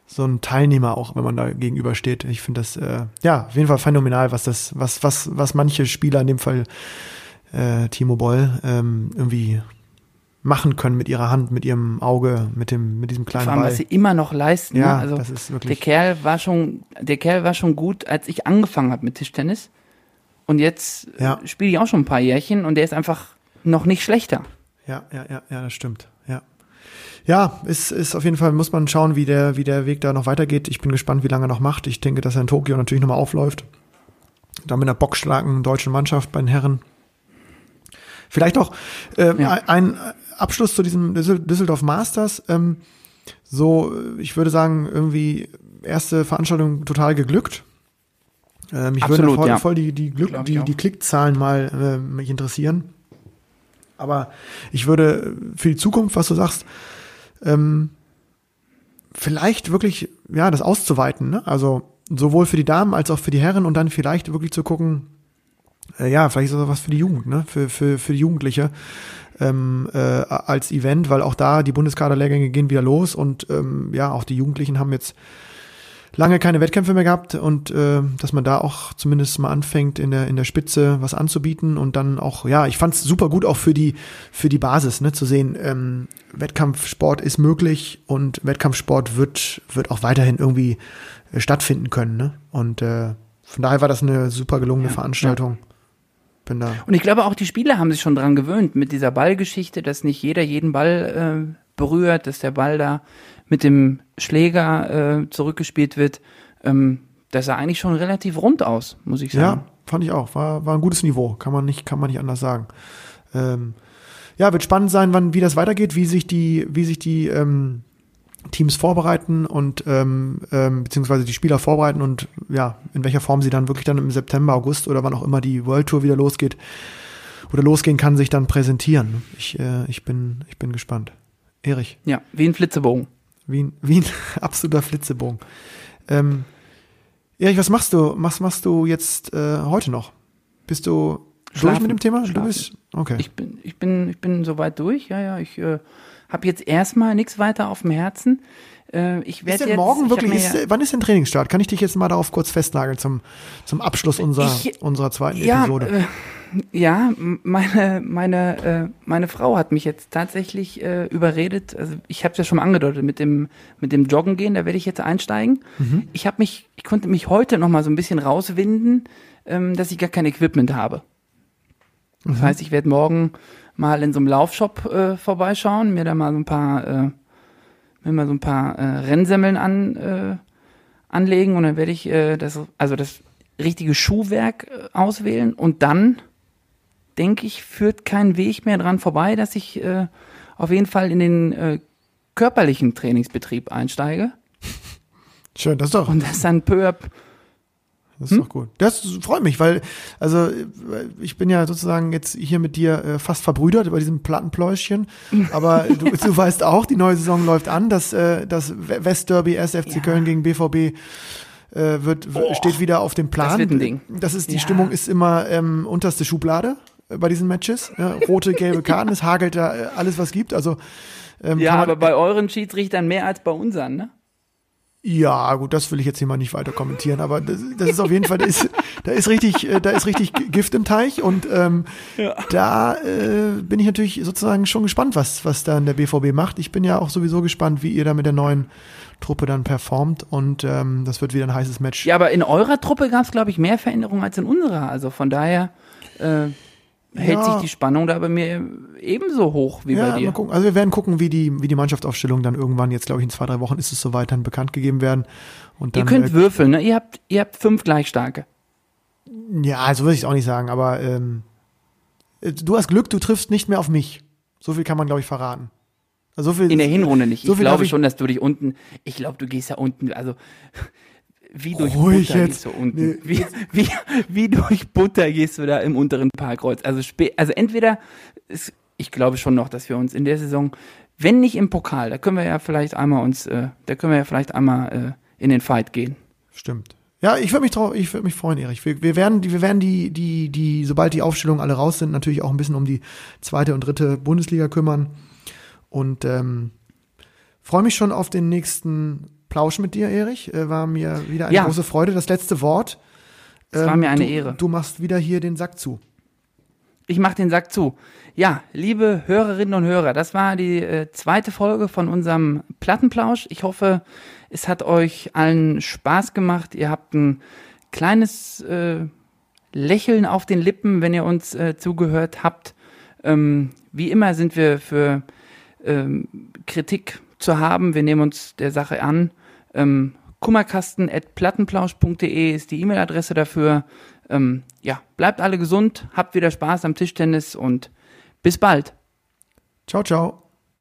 so ein Teilnehmer auch, wenn man da gegenübersteht. Ich finde das, äh, ja, auf jeden Fall phänomenal, was das, was, was, was manche Spieler, in dem Fall äh, Timo Boll, ähm, irgendwie machen können mit ihrer Hand, mit ihrem Auge, mit dem, mit diesem kleinen Vor allem, Ball. was sie immer noch leisten. Ja, ne? also das ist der wirklich. Kerl war schon, der Kerl war schon gut, als ich angefangen habe mit Tischtennis. Und jetzt Ja. spiele ich auch schon ein paar Jährchen und der ist einfach noch nicht schlechter. Ja, ja, ja, ja, das stimmt. Ja. Ja, ist, ist auf jeden Fall, muss man schauen, wie der, wie der Weg da noch weitergeht. Ich bin gespannt, wie lange er noch macht. Ich denke, dass er in Tokio natürlich nochmal aufläuft. Da mit einer bockstarken deutschen Mannschaft bei den Herren. Vielleicht auch äh, Ja. ein Abschluss zu diesem Düssel- Düsseldorf Masters. Ähm, so, ich würde sagen, irgendwie erste Veranstaltung total geglückt. Äh, mich würden da Absolut, voll, ja. voll die, die, Glück, ich die, die Klickzahlen mal äh, mich interessieren. Aber ich würde für die Zukunft, was du sagst, ähm, vielleicht wirklich, ja, das auszuweiten, ne? Also sowohl für die Damen als auch für die Herren und dann vielleicht wirklich zu gucken, äh, ja, vielleicht ist das was für die Jugend, ne? Für, für, für die Jugendliche ähm, äh, als Event, weil auch da die Bundeskaderlehrgänge gehen wieder los und ähm, ja, auch die Jugendlichen haben jetzt lange keine Wettkämpfe mehr gehabt und äh, dass man da auch zumindest mal anfängt in der in der Spitze was anzubieten und dann auch ja ich fand es super gut auch für die für die Basis ne zu sehen ähm, Wettkampfsport ist möglich und Wettkampfsport wird wird auch weiterhin irgendwie äh, stattfinden können ne? Und äh, von daher war das eine super gelungene Ja, Veranstaltung. Bin da Und ich glaube auch die Spieler haben sich schon dran gewöhnt mit dieser Ballgeschichte, dass nicht jeder jeden Ball äh, berührt, dass der Ball da mit dem Schläger äh, zurückgespielt wird. Ähm, das sah eigentlich schon relativ rund aus, muss ich sagen. Ja, fand ich auch. War, war ein gutes Niveau. Kann man nicht, kann man nicht anders sagen. Ähm, ja, wird spannend sein, wann, wie das weitergeht, wie sich die, wie sich die ähm, Teams vorbereiten und ähm, ähm, beziehungsweise die Spieler vorbereiten und ja, in welcher Form sie dann wirklich dann im September, August oder wann auch immer die World Tour wieder losgeht oder losgehen kann, sich dann präsentieren. Ich, äh, ich bin, ich bin gespannt. Erich, Ja, wie ein Flitzebogen. Wie ein, wie ein absoluter Flitzebogen. Ähm, Erich, was machst du? Was machst du jetzt äh, heute noch? Bist du durch Schlafen. mit dem Thema? Du Schlafen. bist okay. Ich bin, ich bin, ich bin soweit durch. Ja, ja, ich äh, habe jetzt erstmal nichts weiter auf dem Herzen. Äh, ich ist werde denn jetzt. morgen wirklich? Ist, ja- wann ist denn Trainingsstart? Kann ich dich jetzt mal darauf kurz festnageln zum zum Abschluss unserer Ich- unserer zweiten ja, Episode? äh, Ja, meine, meine, äh, meine Frau hat mich jetzt tatsächlich äh, überredet. Also ich habe es ja schon mal angedeutet mit dem, mit dem Joggen gehen, da werde ich jetzt einsteigen. Mhm. Ich habe mich, ich konnte mich heute noch mal so ein bisschen rauswinden, ähm, dass ich gar kein Equipment habe. Das mhm. heißt, ich werde morgen mal in so einem Laufshop äh, vorbeischauen, mir da mal so ein paar, äh, mir mal so ein paar äh, Rennsemmeln an, äh, anlegen und dann werde ich äh, das, also das richtige Schuhwerk äh, auswählen und dann denke ich, führt kein Weg mehr dran vorbei, dass ich äh, auf jeden Fall in den äh, körperlichen Trainingsbetrieb einsteige. Schön, das ist doch. Und das dann peu peu das ist hm? doch gut. Das freut mich, weil, also ich bin ja sozusagen jetzt hier mit dir äh, fast verbrüdert über diesem Plattenpläuschen. Aber du, du weißt auch, die neue Saison läuft an. Das, äh, das Westderby SFC ja. Köln gegen BVB äh, wird, oh, steht wieder auf dem Plan. Das wird ein Ding. Das ist, die ja. Stimmung ist immer ähm, unterste Schublade äh, bei diesen Matches. Ja, rote, gelbe Karten, es hagelt da äh, alles, was gibt. Also ähm, ja, aber bei euren Schiedsrichtern mehr als bei unseren, ne? Ja, gut, das will ich jetzt hier mal nicht weiter kommentieren, aber das, das ist auf jeden Fall, da ist, da ist richtig, äh, da ist richtig Gift im Teich und ähm, ja. da äh, bin ich natürlich sozusagen schon gespannt, was, was dann der BVB macht. Ich bin ja auch sowieso gespannt, wie ihr da mit der neuen Truppe dann performt und ähm, das wird wieder ein heißes Match. Ja, aber in eurer Truppe gab es, glaube ich, mehr Veränderungen als in unserer. Also von daher. Äh hält ja. sich die Spannung da bei mir ebenso hoch wie ja, bei dir. Also wir werden gucken, wie die, wie die Mannschaftsaufstellung dann irgendwann, jetzt glaube ich in zwei, drei Wochen ist es soweit, dann bekannt gegeben werden. Und dann, ihr könnt äh, würfeln, ne? Ihr habt, ihr habt fünf gleich starke. Ja, also würde ich es auch nicht sagen, aber ähm, du hast Glück, du triffst nicht mehr auf mich. So viel kann man, glaube ich, verraten. Also so viel, in der Hinrunde nicht. So ich glaube ich, schon, dass du dich unten, ich glaube, du gehst ja unten, also wie durch Ruhig Butter jetzt. gehst du unten. Nee. Wie, wie, wie durch Butter gehst du da im unteren Parkkreuz. Also, also entweder, ist, ich glaube schon noch, dass wir uns in der Saison, wenn nicht im Pokal, da können wir ja vielleicht einmal uns, äh, da können wir ja vielleicht einmal äh, in den Fight gehen. Stimmt. Ja, ich würde mich trau ich würde mich freuen, Erich. Wir, wir werden, die, wir werden die, die, die, sobald die Aufstellungen alle raus sind, natürlich auch ein bisschen um die zweite und dritte Bundesliga kümmern. Und ähm, freue mich schon auf den nächsten Plausch mit dir, Erich. Äh, war mir wieder eine ja. große Freude. Das letzte Wort. Es ähm, war mir eine du, Ehre. Du machst wieder hier den Sack zu. Ich mach den Sack zu. Ja, liebe Hörerinnen und Hörer, das war die äh, zweite Folge von unserem Plattenplausch. Ich hoffe, es hat euch allen Spaß gemacht. Ihr habt ein kleines äh, Lächeln auf den Lippen, wenn ihr uns äh, zugehört habt. Ähm, wie immer sind wir für ähm, Kritik zu haben. Wir nehmen uns der Sache an. Ähm, kummerkasten.plattenplausch.de ist die E-Mail-Adresse dafür. Ähm, ja, bleibt alle gesund, habt wieder Spaß am Tischtennis und bis bald. Ciao, ciao.